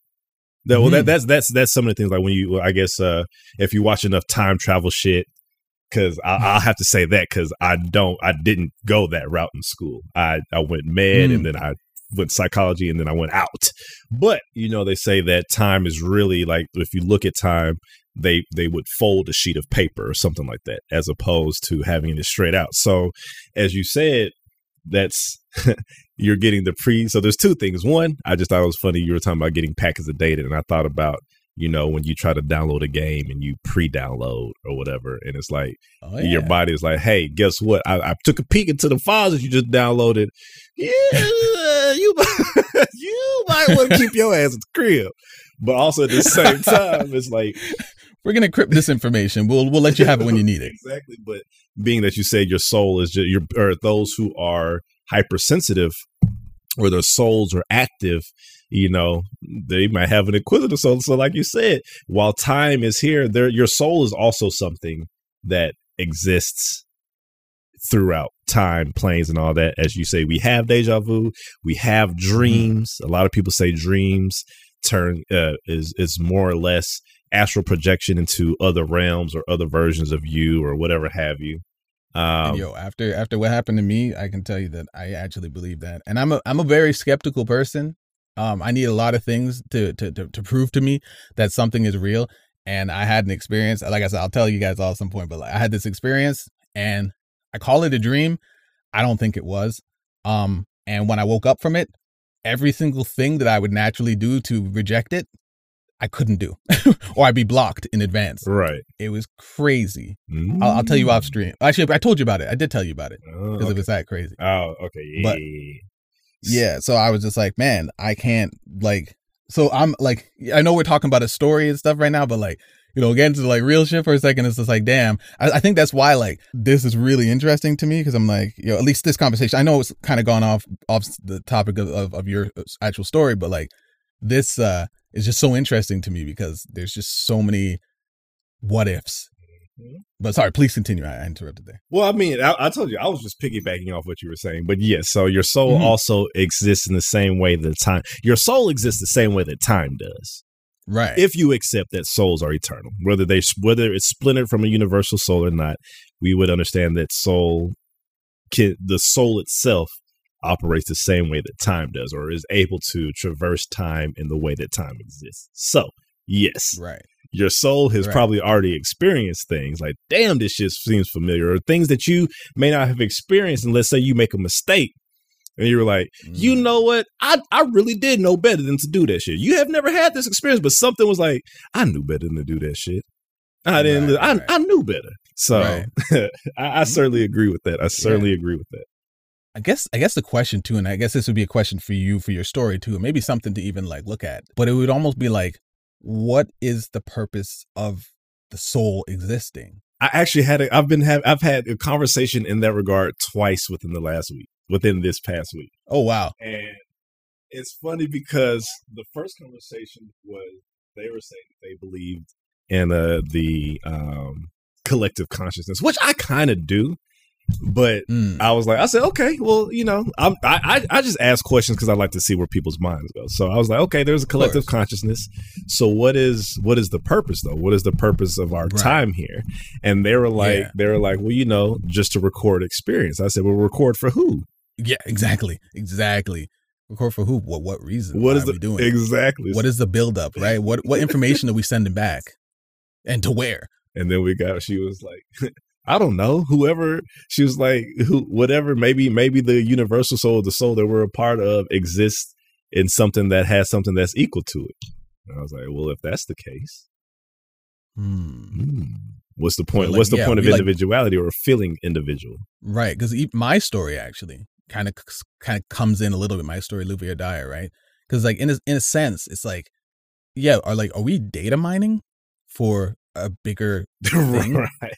That, well, that, Mhm. that's that's that's some of the things like when you, I guess, uh, if you watch enough time travel shit, because I'll have to say that because I don't, I didn't go that route in school. I I went med Mm. and then I went psychology and then I went out. But you know, they say that time is really like if you look at time, they they would fold a sheet of paper or something like that, as opposed to having it straight out. So, as you said, that's you're getting the pre. So there's two things. One, I just thought it was funny. You were talking about getting packets of data, and I thought about you know, when you try to download a game and you pre-download or whatever, and it's like Oh, your body is like, "Hey, guess what? I, I took a peek into the files that you just downloaded. Yeah, you might, you might want to keep your ass at the crib." But also at the same time, it's like We're gonna crypt this information. We'll we'll let you have it when you need it. exactly. But being that you said your soul is just your or those who are hypersensitive or their souls are active, you know, they might have an inquisitive soul. So, like you said, while time is here, there your soul is also something that exists throughout time, planes, and all that. As you say, we have deja vu, we have dreams. A lot of people say dreams turn uh, is is more or less astral projection into other realms or other versions of you or whatever have you. Um, yo, after after what happened to me, I can tell you that I actually believe that. And I'm a I'm a very skeptical person. Um, I need a lot of things to to to, to prove to me that something is real. And I had an experience. Like I said, I'll tell you guys all at some point. But like, I had this experience, and I call it a dream. I don't think it was. Um, and when I woke up from it, every single thing that I would naturally do to reject it, I couldn't do, or I'd be blocked in advance. right. It was crazy. I'll, I'll tell you off Mm. stream. Actually, I told you about it. I did tell you about it Oh, because okay. it was that crazy. Oh, okay. Yeah. But- Yeah. So I was just like, man, I can't like. So I'm like, I know we're talking about a story and stuff right now, but like, you know, getting to like real shit for a second, it's just like, damn. I, I think that's why like this is really interesting to me because I'm like, you know, at least this conversation. I know it's kind of gone off off the topic of, of of your actual story, but like this uh is just so interesting to me because there's just so many what ifs. Mhm. But sorry, please continue. I interrupted there. Well, I mean, I, I told you I was just piggybacking off what you were saying, but yes. So your soul Mhm. also exists in the same way that time. Your soul exists the same way that time does. Right. If you accept that souls are eternal, whether they whether it's splintered from a universal soul or not, we would understand that soul, can, the soul itself, operates the same way that time does, or is able to traverse time in the way that time exists. So, yes, right. your soul has Right. probably already experienced things like, damn, this shit seems familiar, or things that you may not have experienced. And let's say you make a mistake and you're like, you Mm. know what? I, I really did know better than to do that shit. You have never had this experience, but something was like, I knew better than to do that shit. I didn't, Right, I, right. I knew better. So. I, I certainly agree with that. I certainly agree with that. I guess I guess the question too, and I guess this would be a question for you for your story too, maybe something to even like look at. But it would almost be like, what is the purpose of the soul existing? I actually had a, I've been have I've had a conversation in that regard twice within the last week, within this past week. Oh wow. And it's funny because the first conversation was they were saying that they believed in uh, the um, collective consciousness, which I kind of do. But Mm. I was like, I said, okay, well, you know, I'm, I, I I just ask questions because I like to see where people's minds go. So I was like, okay, there's a collective consciousness. So what is what is the purpose though? What is the purpose of our Right. time here? And they were like, Yeah. they were like, well, you know, just to record experience. I said, well, record for who? Yeah, exactly, exactly. Record for who? What? What reason? What Why is are the we doing? exactly? What is the buildup? Right. What What information are we sending back, and to where? And then we got she was like, I don't know, whoever she was like, who whatever, maybe maybe the universal soul, the soul that we're a part of exists in something that has something that's equal to it. And I was like, well, if that's the case, Hmm. hmm, what's the point? like, what's the yeah, point of we like- individuality or feeling individual? Right, because my story actually kind of kind of comes in a little bit. My story, Live or Die, right? Because like in a, in a sense, it's like, yeah, are like are we data mining for a bigger thing? right.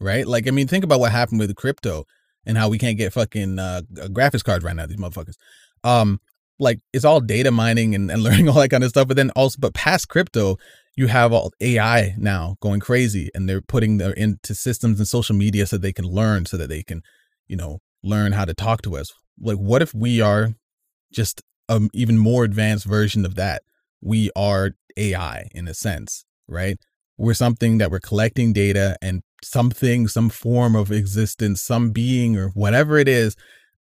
Right? Like I mean, think about what happened with crypto and how we can't get fucking uh, graphics cards right now. These motherfuckers, um, like it's all data mining and, and learning all that kind of stuff. But then also, but past crypto, you have all AI now going crazy, and they're putting their into systems and social media so they can learn, so that they can, you know, learn how to talk to us. Like, what if we are just an even more advanced version of that? We are AI in a sense, right? We're something that we're collecting data and something, some form of existence, some being or whatever it is,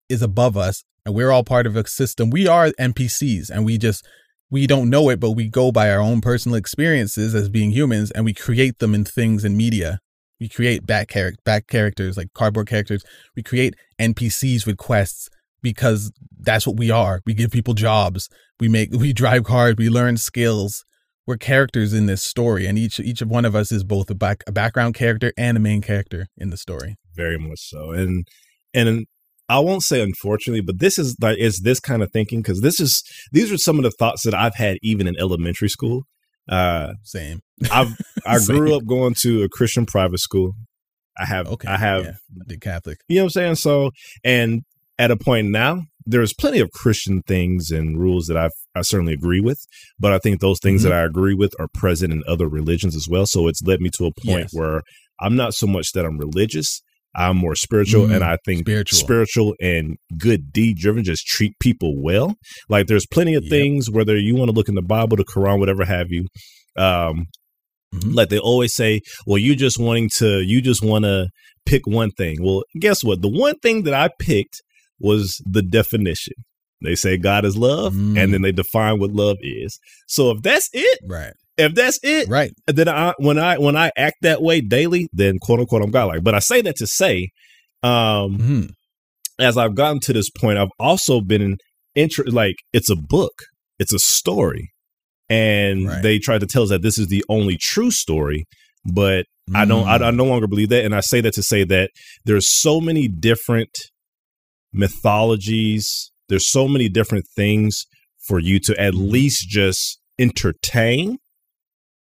is above us. And we're all part of a system. We are NPCs and we just, we don't know it, but we go by our own personal experiences as being humans and we create them in things in media. We create back, char- back characters, like cardboard characters. We create NPCs with quests because that's what we are. We give people jobs. We make, we drive cars. We learn skills. We're characters in this story, and each each of one of us is both a back a background character and a main character in the story. Very much so, and and I won't say unfortunately, but this is like is this kind of thinking because this is these are some of the thoughts that I've had even in elementary school. Uh, Same. I've I grew up going to a Christian private school. I have Okay. I have yeah, the Catholic. you know what I'm saying? So and at a point now, there's plenty of Christian things and rules that I've I certainly agree with, but I think those things Mhm. that I agree with are present in other religions as well. So it's led me to a point Yes. where I'm not so much that I'm religious. I'm more spiritual, Mm, and I think spiritual. spiritual and good deed driven. Just treat people well. Like there's plenty of Yep. things whether you want to look in the Bible, the Quran, whatever have you. Um, Mhm. like they always say, well, you just wanting to, you just want to pick one thing. Well, guess what? The one thing that I picked was the definition. They say God is love, Mm. and then they define what love is. So if that's it, Right. if that's it, Right. then I when I when I act that way daily, then quote unquote I'm godlike. But I say that to say, um, hmm as I've gotten to this point, I've also been in inter- like it's a book, it's a story, and Right. they try to tell us that this is the only true story, but I don't. I, I Mm. no longer believe that, and I say that to say that there's so many different mythologies. There's so many different things for you to at Mhm. least just entertain.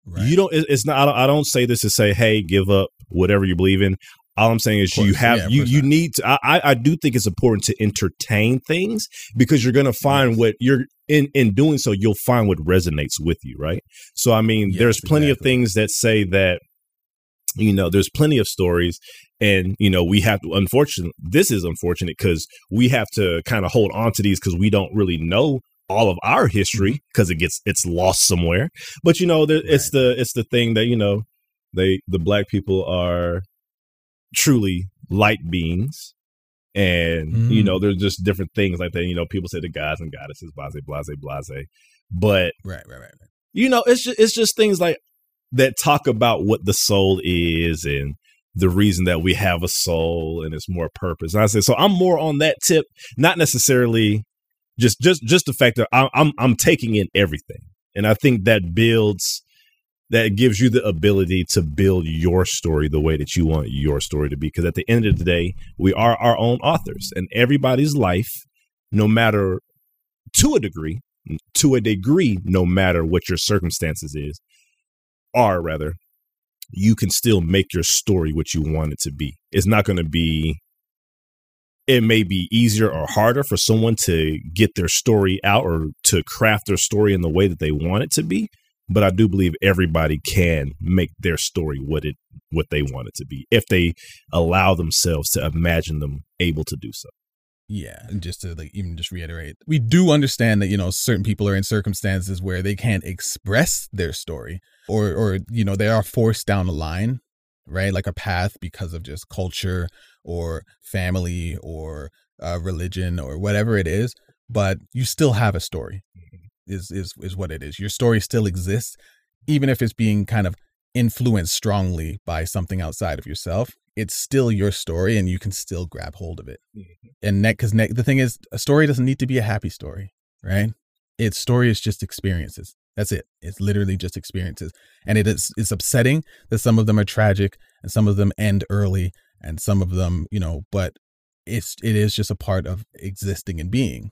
Right. You don't. It's not. I don't, I don't say this to say, "Hey, give up whatever you believe in." All I'm saying is course, you have yeah, you you not. need to. I I- do think it's important to entertain things because you're gonna find Yes. what you're in in doing so. You'll find what resonates with you, right? So I mean, Yes, there's plenty of things that say that. You know, there's plenty of stories, and you know we have to. Unfortunately, this is unfortunate because we have to kind of hold on to these because we don't really know all of our history because it gets it's lost somewhere. But you know, there, it's Mm-hmm. The it's the thing that you know they the black people are truly light beings. And you Mm. know, there's just different things like that. You know, people say the gods and goddesses, blase, blase, blase. But Right. Right. Right. right. you know, it's just it's just things like that talk about what the soul is and the reason that we have a soul and it's more purpose. And I say so I'm more on that tip, not necessarily just just just the fact that I'm I'm, I'm taking in everything, and I think that builds that gives you the ability to build your story the way that you want your story to be. Because at the end of the day, we are our own authors, and everybody's life, no matter to a degree, to a degree, no matter what your circumstances is, are rather, you can still make your story what you want it to be. It's not going to be. It may be easier or harder for someone to get their story out or to craft their story in the way that they want it to be but I do believe everybody can make their story what it what they want it to be if they allow themselves to imagine them able to do so. Yeah, and just to like even just reiterate, we do understand that you know certain people are in circumstances where they can't express their story, or or you know they are forced down a line, right, like a path because of just culture or family or uh, religion or whatever it is. But you still have a story, is is is what it is. Your story still exists, even if it's being kind of influenced strongly by something outside of yourself. It's still your story, and you can still grab hold of it. And neck because neck the thing is a story doesn't need to be a happy story right? Its story is just experiences. That's it. It's literally just experiences. And it is it's upsetting that some of them are tragic and some of them end early and some of them you know but it's it is just a part of existing and being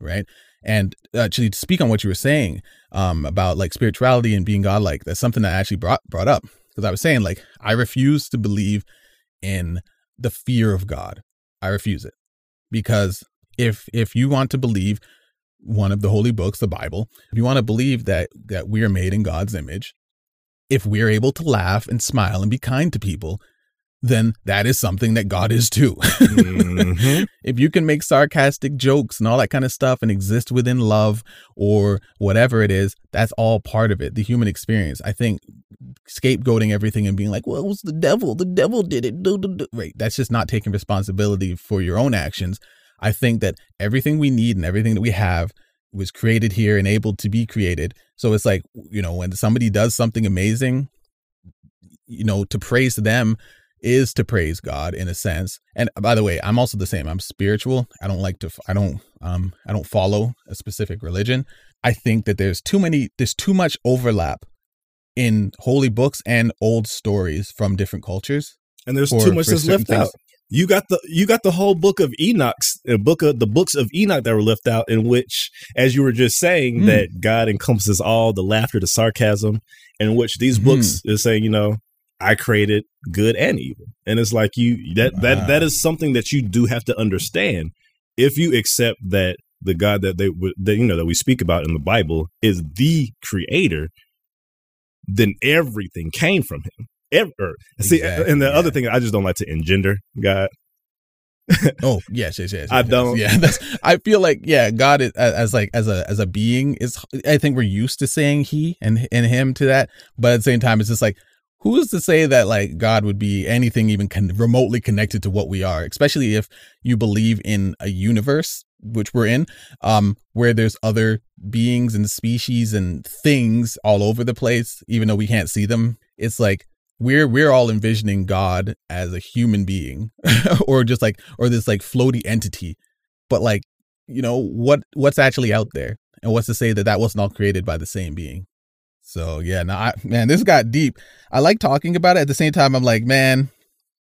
right? And actually to speak on what you were saying um about like spirituality and being godlike that's something that I actually brought brought up. Because i was saying like i refuse to believe in the fear of god. I refuse it. Because if if you want to believe one of the holy books, the Bible, if you want to believe that that we are made in God's image, if we're able to laugh and smile and be kind to people, then that is something that God is too. Mhm. if you can make sarcastic jokes and all that kind of stuff and exist within love or whatever it is, that's all part of it, the human experience. I think scapegoating everything and being like, well, it was the devil. The devil did it. Do, do, do. Right. That's just not taking responsibility for your own actions. I think that everything we need and everything that we have was created here and able to be created. So it's like, you know, when somebody does something amazing, you know, to praise them is to praise God in a sense. And by the way, I'm also the same. I'm spiritual. I don't like to I don't um I don't follow a specific religion I think that there's too many, there's too much overlap in holy books and old stories from different cultures. And there's for- too much that's left things. out. You got the you got the whole book of Enoch's uh, book of the books of Enoch that were left out, in which, as you were just saying, Hmm. that God encompasses all the laughter, the sarcasm, in which these books is saying, you know, I created good and evil, and it's like you that that Wow. that is something that you do have to understand if you accept that the God that they would that you know that we speak about in the Bible is the creator, then everything came from him. Ever see, Exactly, and the other thing I just don't like to engender God. Oh yes, yes, yes. I yes, don't- Yeah, that's. I feel like yeah, God is as, as like as a as a being is. I think we're used to saying he and and him to that, but at the same time, it's just like who is to say that like God would be anything even con- remotely connected to what we are, especially if you believe in a universe which we're in, um, where there's other beings and species and things all over the place, even though we can't see them. It's like we're we're all envisioning God as a human being or just like or this like floaty entity. But like you know what what's actually out there? And what's to say that that wasn't all created by the same being so yeah no I, man this got deep I like talking about it at the same time I'm like man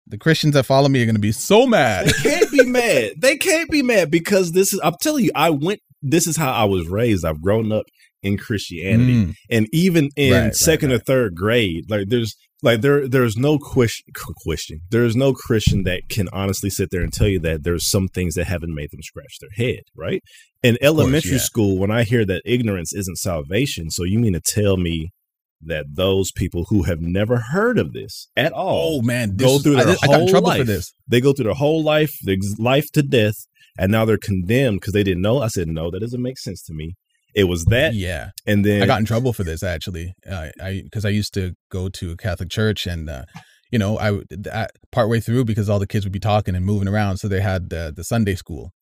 the Christians that follow me are gonna be so mad They can't be mad. They can't be mad because this is. I'm telling you, I went. This is how I was raised. I've grown up in Christianity, Mm, and even in Right, right, second or right. third grade, like there's like there there's no question question. There's no Christian that can honestly sit there and tell you that there's some things that haven't made them scratch their head, right? In elementary yeah. school, when I hear that ignorance isn't salvation, so you mean to tell me that those people who have never heard of this at all oh man this go is- through I, their did- I whole trouble life. for this they go through their whole life, their life to death, and now they're condemned because they didn't know. I said, no, that doesn't make sense to me. It was that, yeah and then I got in trouble for this actually. Uh, I because I used to go to a Catholic church and uh, you know I partway through because all the kids would be talking and moving around, so they had the the Sunday school,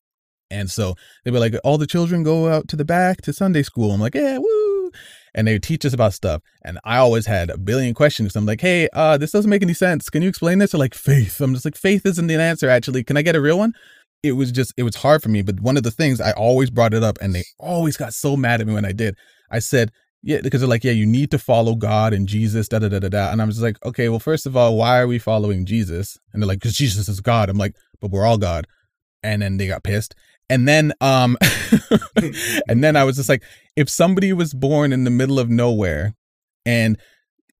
and so they were like, all the children go out to the back to Sunday school. I'm like, yeah, woo. And they teach us about stuff, and I always had a billion questions. I'm like, "Hey, uh, this doesn't make any sense. Can you explain this?" Or like, "Faith." I'm just like, "Faith isn't the answer. Actually, can I get a real one?" It was just, it was hard for me. But one of the things I always brought it up, and they always got so mad at me when I did. I said, yeah, because they're like, yeah, you need to follow God and Jesus, da da da da da. And I'm just like, okay, well, first of all, why are we following Jesus? And they're like, because Jesus is God. I'm like, but we're all God. And then they got pissed. And then, um, and then I was just like, if somebody was born in the middle of nowhere, and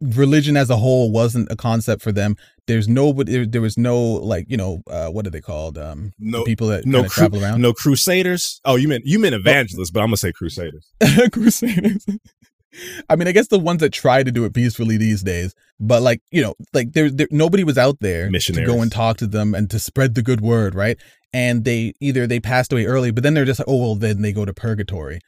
religion as a whole wasn't a concept for them, there's nobody, there, was no like, you know, uh, what are they called? Um, no, people that no, cru- travel around. no crusaders. Oh, you meant you meant evangelists, but I'm gonna say crusaders. Crusaders. I mean, I guess the ones that try to do it peacefully these days, but like you know, like there, there nobody was out there to go and talk to them and to spread the good word, right? And they either they passed away early, but then they're just like, oh well, then they go to purgatory,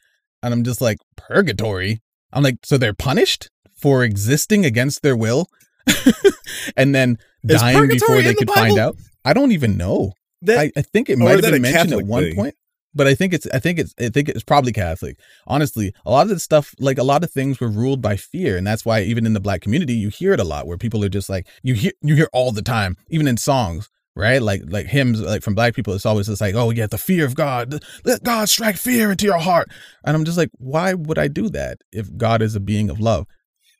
and I'm just like, purgatory. I'm like, so they're punished for existing against their will, and then Is dying before they the could find out. I don't even know. That I, I think it might have been mentioned Catholic at one thing? point, but I think it's I think it's I think it's probably Catholic. Honestly, a lot of the stuff, like a lot of things, were ruled by fear, and that's why even in the black community, you hear it a lot, where people are just like you hear you hear all the time, even in songs. Right, like like hymns, like from black people, it's always just like, oh yeah, the fear of God, let God strike fear into your heart, and I'm just like, why would I do that if God is a being of love?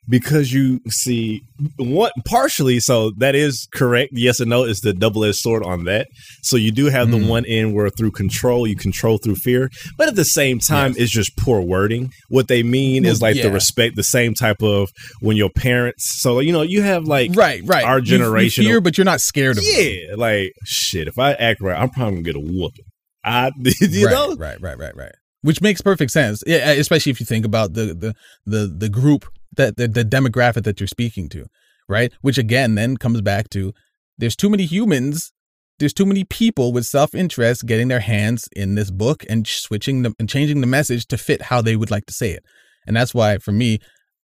Because you see what partially so that is correct yes and no is the double-edged sword on that so you do have Mm. the one end where through control you control through fear but at the same time Yes. it's just poor wording what they mean is Well, like the respect the same type of when your parents so you know you have like Right, right. our generation- fear, but you're not scared of. them. yeah like shit if i act right i'm probably gonna get a whooping i you right, know right, right, right, right. Which makes perfect sense, yeah, especially if you think about the the the the group that the, the demographic that you're speaking to, right? Which again then comes back to there's too many humans, there's too many people with self interest getting their hands in this book and switching them and changing the message to fit how they would like to say it, and that's why for me.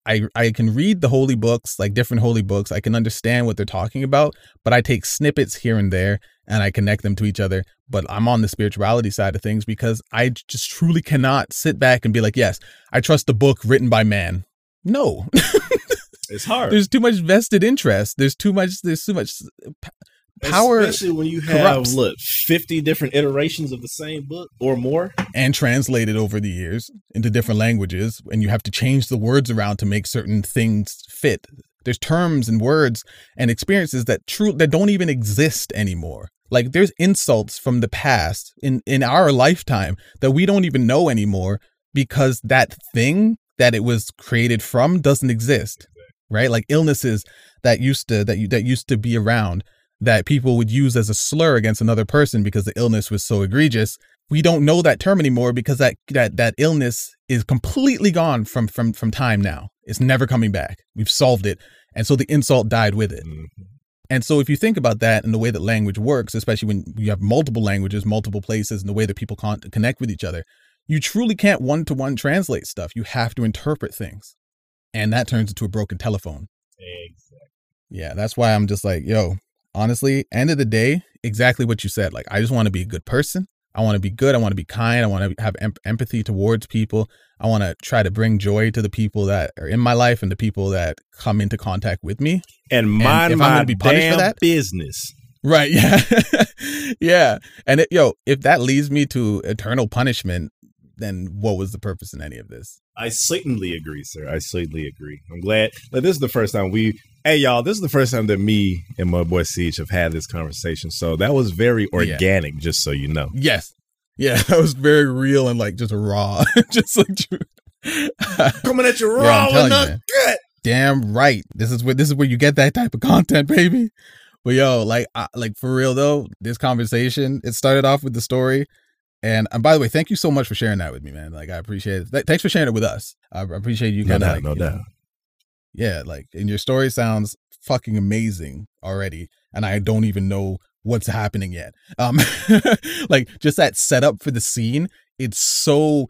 I, I can read the holy books, like different holy books. I can understand what they're talking about, but I take snippets here and there and I connect them to each other but I'm on the spirituality side of things because I just truly cannot sit back and be like, yes, I trust the book written by man. No, it's hard there's too much vested interest. There's too much. There's too much power especially when you have corrupts. look fifty different iterations of the same book or more. and translated over the years into different languages and you have to change the words around to make certain things fit there's terms and words and experiences that true that don't even exist anymore like there's insults from the past in in our lifetime that we don't even know anymore because that thing that it was created from doesn't exist right? Like illnesses that used to that you that used to be around that people would use as a slur against another person because the illness was so egregious. We don't know that term anymore because that that that illness is completely gone from from from time now. It's never coming back. We've solved it. And so the insult died with it. Mhm. and so if you think about that and the way that language works especially when you have multiple languages multiple places and the way that people con- connect with each other you truly can't one to one translate stuff you have to interpret things and that turns into a broken telephone Exactly. yeah, that's why I'm just like, yo, honestly, end of the day, exactly what you said. Like, I just want to be a good person. I want to be good. I want to be kind. I want to have em- empathy towards people. I want to try to bring joy to the people that are in my life and the people that come into contact with me. And mind if I'm my gonna be punished for that- business. Right. Yeah. yeah. And it, yo, if that leads me to eternal punishment, then what was the purpose in any of this? I certainly agree, sir. I certainly agree. I'm glad. Like, this is the first time we. Hey, y'all! This is the first time that me and my boy Siege have had this conversation. So that was very Yeah. organic, just so you know. Yes. Yeah, that was very real and like just raw. just like Coming at you Yeah, raw you, the man. gut. damn right. This is where this is where you get that type of content, baby. But yo, like, I, like for real though, this conversation it started off with the story, and, and by the way, thank you so much for sharing that with me, man. Like, I appreciate it. Th- thanks for sharing it with us. I appreciate you No doubt, like, no you know, doubt. yeah, like, and your story sounds fucking amazing already, and I don't even know what's happening yet. Um, like just that setup for the scene, it's so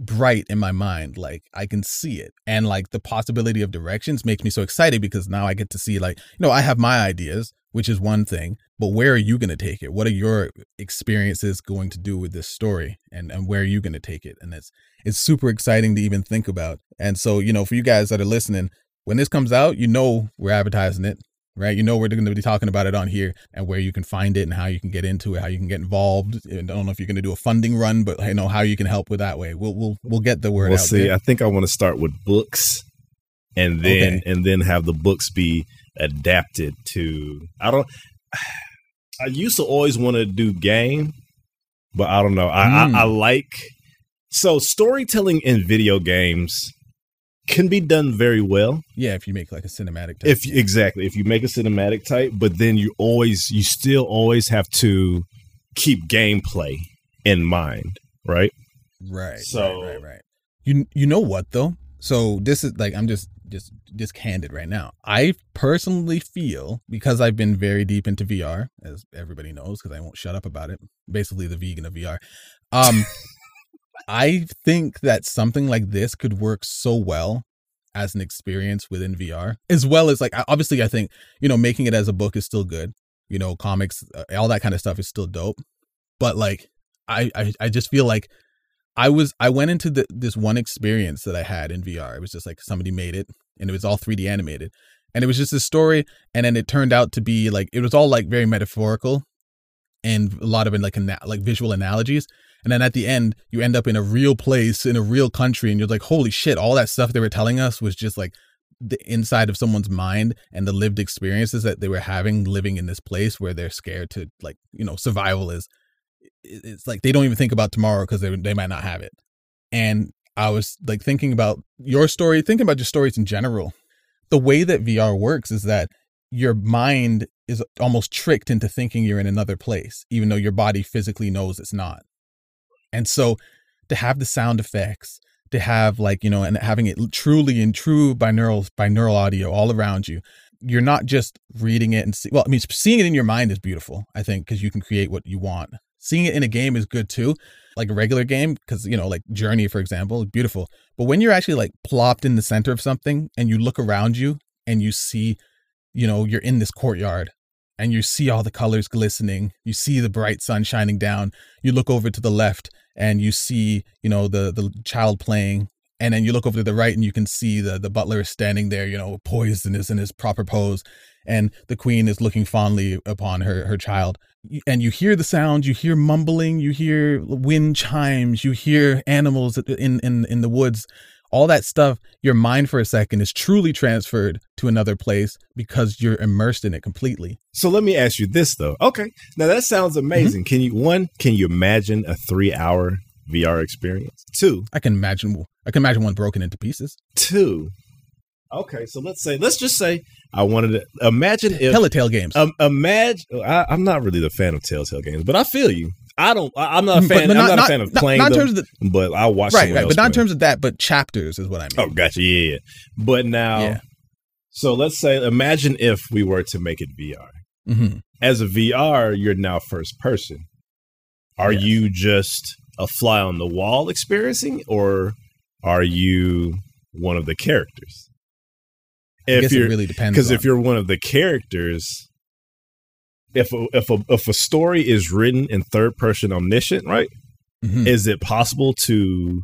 bright in my mind like i can see it and like the possibility of directions makes me so excited because now i get to see like you know i have my ideas which is one thing but where are you going to take it? What are your experiences going to do with this story and and where are you going to take it? And it's it's super exciting to even think about. And so you know for you guys that are listening when this comes out you know we're advertising it right? You know we're going to be talking about it on here and where you can find it and how you can get into it how you can get involved. I don't know if you're going to do a funding run but you know how you can help with that way. We'll we'll, we'll get the word Well, out see, there. I think I want to start with books, and then Okay. and then have the books be adapted to. I don't. I used to always want to do game, but I don't know. I, Mm. I I like so storytelling in video games can be done very well yeah if you make like a cinematic type if exactly if you make a cinematic type, but then you always you still always have to keep gameplay in mind, right? right So- right right right you you know what though so this is like i'm just just just candid right now. I personally feel because i've been very deep into vr as everybody knows because i won't shut up about it basically the vegan of vr um i think that something like this could work so well as an experience within vr as well as like obviously i think you know making it as a book is still good you know comics uh, all that kind of stuff is still dope but like I, I I just feel like I was I went into the, this one experience that I had in VR. It was just like somebody made it and it was all 3D animated. And it was just a story and then it turned out to be like it was all like very metaphorical and a lot of it like like visual analogies. And then at the end you end up in a real place in a real country and you're like holy shit all that stuff they were telling us was just like the inside of someone's mind and the lived experiences that they were having living in this place where they're scared to like you know survival is it's like they don't even think about tomorrow because they, they might not have it. And i was like thinking about your story thinking about just stories in general. The way that vr works is that your mind is almost tricked into thinking you're in another place even though your body physically knows it's not. And so to have the sound effects to have like you know and having it truly in true binaural binaural audio all around you you're not just reading it and see well i mean seeing it in your mind is beautiful i think because you can create what you want seeing it in a game is good too like a regular game because you know like journey for example beautiful. But when you're actually like plopped in the center of something and you look around you and you see you know you're in this courtyard and you see all the colors glistening you see the bright sun shining down you look over to the left and you see you know the the child playing and then you look over to the right and you can see the the butler is standing there you know poised in his in his proper pose and the queen is looking fondly upon her her child. And you hear the sound you hear mumbling you hear wind chimes you hear animals in in in the woods. All that stuff your mind for a second is truly transferred to another place because you're immersed in it completely. So let me ask you this though. Okay. Now that sounds mm-hmm. amazing. Mm-hmm. can you one can you imagine a 3 hour VR experience? Two I can imagine I can imagine one broken into pieces. two Okay, so let's say, let's just say I wanted to imagine if Telltale games. Um, imagine, I, am not really the fan of Telltale games, but I feel you. I don't. I, am not a fan. But, but not, I'm not, not, a fan of playing not, not them, in terms of the, but I watch right, right. But not in terms of that, but chapters is what I mean. Oh, gotcha. Yeah, yeah. But now, yeah. so let's say, imagine if we were to make it VR. Mm-hmm. As a VR, you're now first person. Are yes. you just a fly on the wall experiencing, or are you one of the characters? If I guess it really depends. Because if you're one of the characters, if a, if a if a story is written in third person omniscient, right? Mm-hmm. Is it possible to?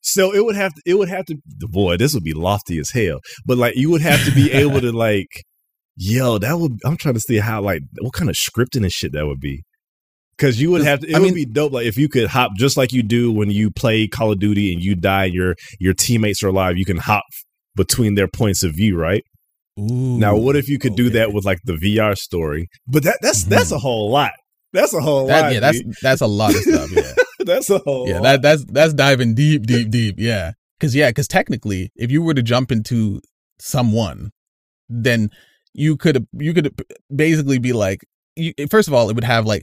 So it would have to. It would have to. Boy, this would be lofty as hell. But like, you would have to be able to like, yo, that would. I'm trying to see how like what kind of scripting and shit that would be. Because you would have to, it I would mean, be dope. Like if you could hop just like you do when you play Call of Duty and you die, and your your teammates are alive. You can hop between their points of view, right? Ooh, now, what if you could okay. do that with like the VR story? But that that's mm-hmm. that's a whole lot. That's a whole that, lot. Yeah, that's that's a lot of stuff. Yeah, that's a whole. Yeah, lot. that that's that's diving deep, deep, deep. Yeah, because yeah, because technically, if you were to jump into someone, then you could you could basically be like, you, first of all, it would have like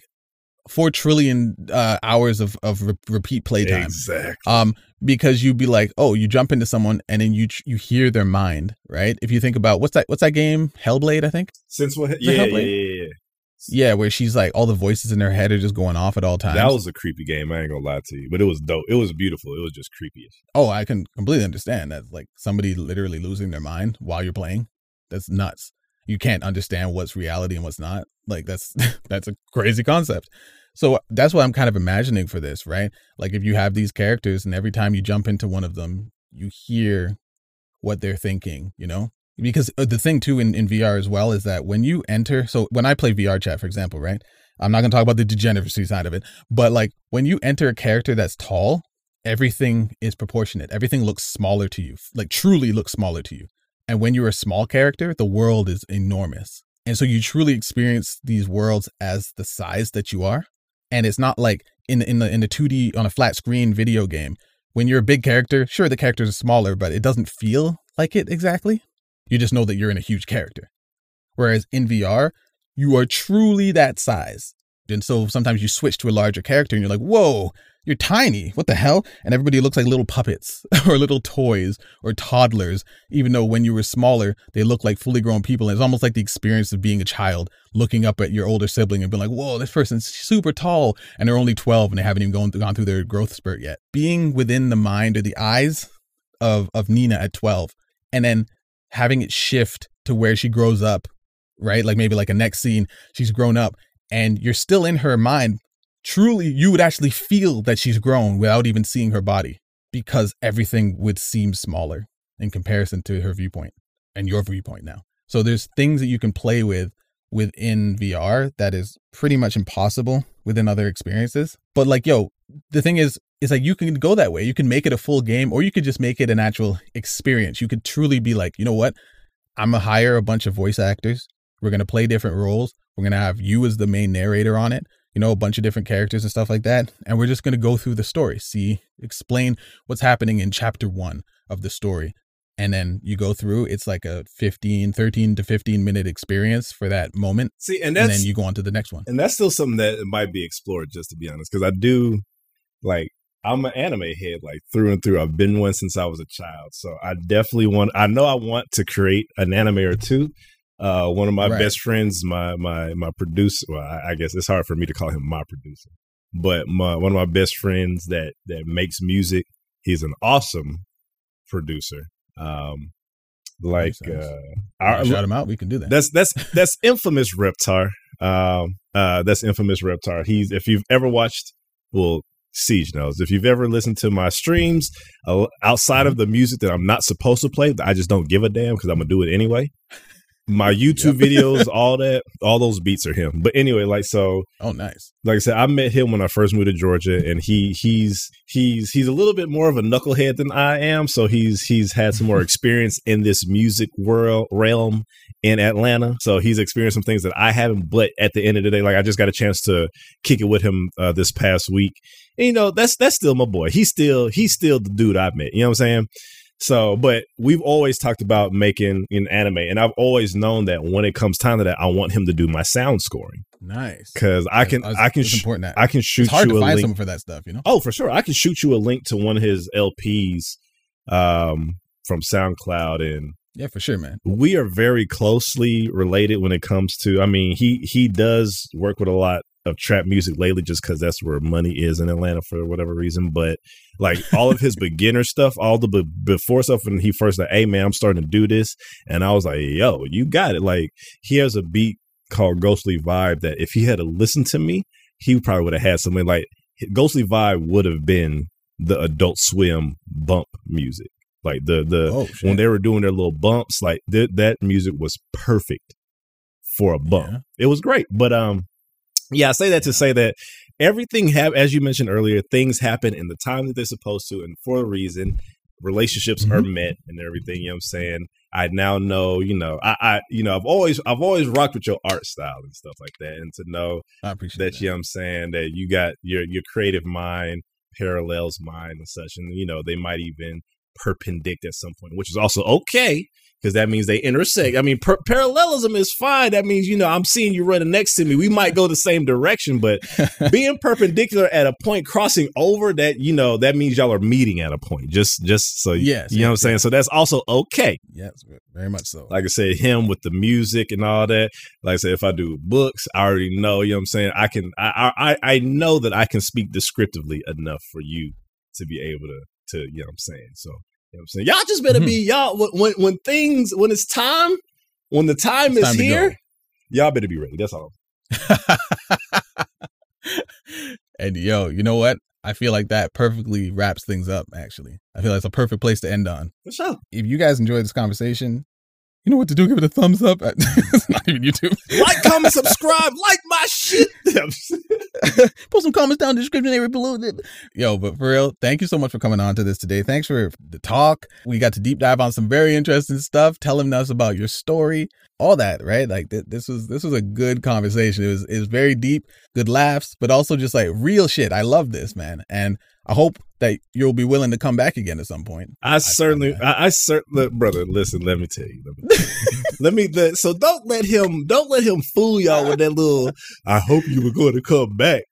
four trillion uh, hours of of re- repeat playtime. Exactly. Um, because you'd be like, oh, you jump into someone and then you you hear their mind, right? If you think about what's that what's that game? Hellblade, I think. Since what? Yeah, yeah, yeah, yeah. Yeah, where she's like all the voices in her head are just going off at all times. That was a creepy game. I ain't gonna lie to you, but it was dope. It was beautiful. It was just creepy. Oh, I can completely understand that. Like somebody literally losing their mind while you're playing. That's nuts. You can't understand what's reality and what's not. Like that's that's a crazy concept. So that's what I'm kind of imagining for this, right? Like if you have these characters and every time you jump into one of them, you hear what they're thinking, you know? Because uh, the thing too in, in VR as well is that when you enter, so when I play VR chat, for example, right? I'm not to talk about the degeneracy side of it, but like when you enter a character that's tall, everything is proportionate. Everything looks smaller to you, like truly looks smaller to you. And when you're a small character, the world is enormous. And so you truly experience these worlds as the size that you are and it's not like in in the in the 2D on a flat screen video game. When you're a big character, sure the characters are smaller, but it doesn't feel like it exactly. You just know that you're in a huge character. Whereas in VR, you are truly that size. And so sometimes you switch to a larger character and you're like, whoa, you're tiny. What the hell? And everybody looks like little puppets or little toys or toddlers, even though when you were smaller, they look like fully grown people. And it's almost like the experience of being a child, looking up at your older sibling and being like, whoa, this person's super tall. And they're only 12 and they haven't even gone, gone through their growth spurt yet. Being within the mind or the eyes of, of Nina at 12 and then having it shift to where she grows up, right? Like maybe like a next scene, she's grown up and you're still in her mind truly you would actually feel that she's grown without even seeing her body because everything would seem smaller in comparison to her viewpoint and your viewpoint now. So there's things that you can play with within VR that is pretty much impossible within other experiences. But like, yo, the thing is, is like you can go that way. You can make it a full game or you could just make it an actual experience. You could truly be like, you know what? I'm gonna hire a bunch of voice actors. We're gonna play different roles. We're gonna have you as the main narrator on it you know, a bunch of different characters and stuff like that. And we're just going to go through the story, see, explain what's happening in chapter one of the story. And then you go through, it's like a 15, 13 to 15 minute experience for that moment. See, and, and then you go on to the next one. And that's still something that might be explored, just to be honest, because I do like, I'm an anime head, like through and through. I've been one since I was a child. So I definitely want, I know I want to create an anime or two uh, one of my right. best friends, my my my producer. Well, I, I, guess it's hard for me to call him my producer, but my one of my best friends that that makes music. He's an awesome producer. Um, like uh, our, shout him out. We can do that. That's that's that's infamous Reptar. Um, uh, that's infamous Reptar. He's if you've ever watched, well, Siege knows. If you've ever listened to my streams uh, outside of mm-hmm. the music that I'm not supposed to play, I just don't give a damn because I'm gonna do it anyway. My YouTube Yep. videos, all that, all those beats are him. But anyway, like so, Oh, nice. like I said, I met him when I first moved to Georgia, and he he's he's he's a little bit more of a knucklehead than I am. So he's he's had some more experience in this music world realm in Atlanta. So he's experienced some things that I haven't. But at the end of the day, like I just got a chance to kick it with him uh, this past week. And, you know, that's that's still my boy. He's still he's still the dude I met. You know what I'm saying? So, but we've always talked about making an anime, and I've always known that when it comes time to that, I want him to do my sound scoring Nice. because I can That's- I can sh- important. That. I can shoot it's hard you to a find link. someone for that stuff, you know. Oh, for sure. I can shoot you a link to one of his LPs um, from SoundCloud, and Yeah, for sure, man. we are very closely related when it comes to. I mean, he he does work with a lot of trap music lately, just because that's where money is in Atlanta for whatever reason. But like all of his beginner stuff, all the be- before stuff, when he first like, "Hey man, I'm starting to do this," and I was like, "Yo, you got it!" Like he has a beat called Ghostly Vibe that if he had to listen to me, he probably would have had something like Ghostly Vibe would have been the Adult Swim bump music, like the the oh, when they were doing their little bumps, like th- that music was perfect for a bump. Yeah. It was great. But um, yeah, I say that to say that everything have as you mentioned earlier, things happen in the time that they're supposed to and for a reason. Relationships are Mhm. met and everything. You know what I'm saying? I now know, you know, I, I, you know, I've always, I've always rocked with your art style and stuff like that, and to know I appreciate that that. you know I'm saying that you got your your creative mind parallels mine and such, and you know they might even perpendict at some point, which is also okay because that means they intersect. I mean, per- parallelism is fine. That means you know I'm seeing you running next to me. We might go the same direction, but being perpendicular at a point crossing over that you know that means y'all are meeting at a point. Just just so Yes, you know what I'm saying. yes. So that's also okay yes, very much so. like I said, him with the music and all that. Like I said, if I do books, I already know, you know what I'm saying? I can I I I know that I can speak descriptively enough for you to be able to to, you know what I'm saying? So you know I'm saying? Y'all just better Mm-hmm. be y'all when when when things when it's time, when the time It's is time here, y'all better be ready. That's all. and yo, you know what? I feel like that perfectly wraps things up. Actually, I feel like it's a perfect place to end on. For sure. If you guys enjoyed this conversation, you know what to do. Give it a thumbs up. it's not even YouTube. Like, comment, subscribe, like my shit. Put some comments down in the description area below. Yo, but for real, thank you so much for coming on to this today. Thanks for the talk. We got to deep dive on some very interesting stuff, telling us about your story, all that, right? Like th- this was this was a good conversation. It was it was very deep, good laughs, but also just like real shit. I love this, man, and I hope that you'll be willing to come back again at some point. I certainly. I, I certainly, brother. Listen, let me tell you. Let me, tell you. let me. The, so don't let him, don't let him fool y'all with that little. I hope you were going to come back.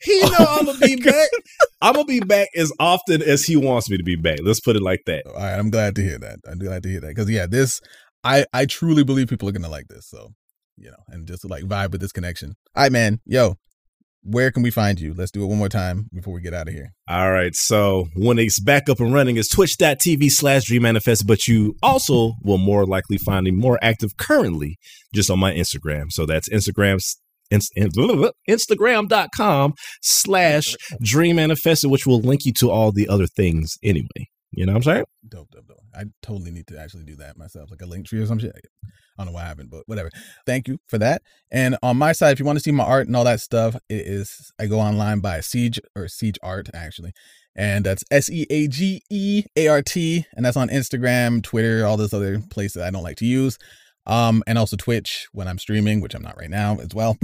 He oh know Oh I'm gonna be back. I'm gonna be back as often as he wants me to be back. Let's put it like that. All right, I'm glad to hear that. I'm glad to hear that because yeah, this I I truly believe people are gonna like this. So you know, and just like vibe with this connection. All right, man. Yo, where can we find you? Let's do it one more time before we get out of here. All right. So when it's back up and running, it's twitch.tv slash dream manifest. But you also will more likely find me more active currently just on my Instagram. So that's Instagram's Instagram.com slash dream manifested, which will link you to all the other things anyway. You know what I'm saying? Dope, dope, dope. I totally need to actually do that myself, like a Linktree or some shit. I don't know why I haven't, but whatever. Thank you for that. And on my side, if you want to see my art and all that stuff, it is I go online by Seage or Seage Art actually, and that's S E A G E A R T, and that's on Instagram, Twitter, all those other places I don't like to use. Um, and also Twitch when I'm streaming, which I'm not right now as well.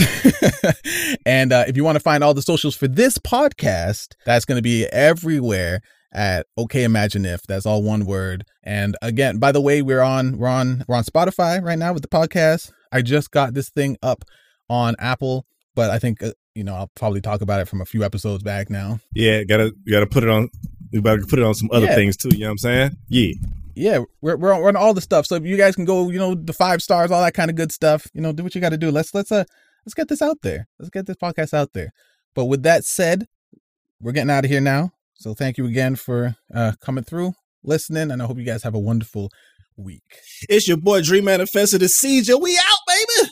and uh, if you want to find all the socials for this podcast, that's going to be everywhere at OK Imagine If. That's all one word. And again, by the way, we're on we're on we're on Spotify right now with the podcast. I just got this thing up on Apple, but I think uh, you know I'll probably talk about it from a few episodes back now. Yeah, gotta you gotta put it on you gotta put it on some other Yeah. things too, you know what I'm saying? Yeah. Yeah, we're we're on, we're on all the stuff. So if you guys can go, you know, the five stars, all that kind of good stuff. You know, do what you got to do. Let's let's uh let's get this out there. Let's get this podcast out there. But with that said, we're getting out of here now. So thank you again for uh coming through, listening, and I hope you guys have a wonderful week. It's your boy Dream Manifested, the Seage, we out, baby.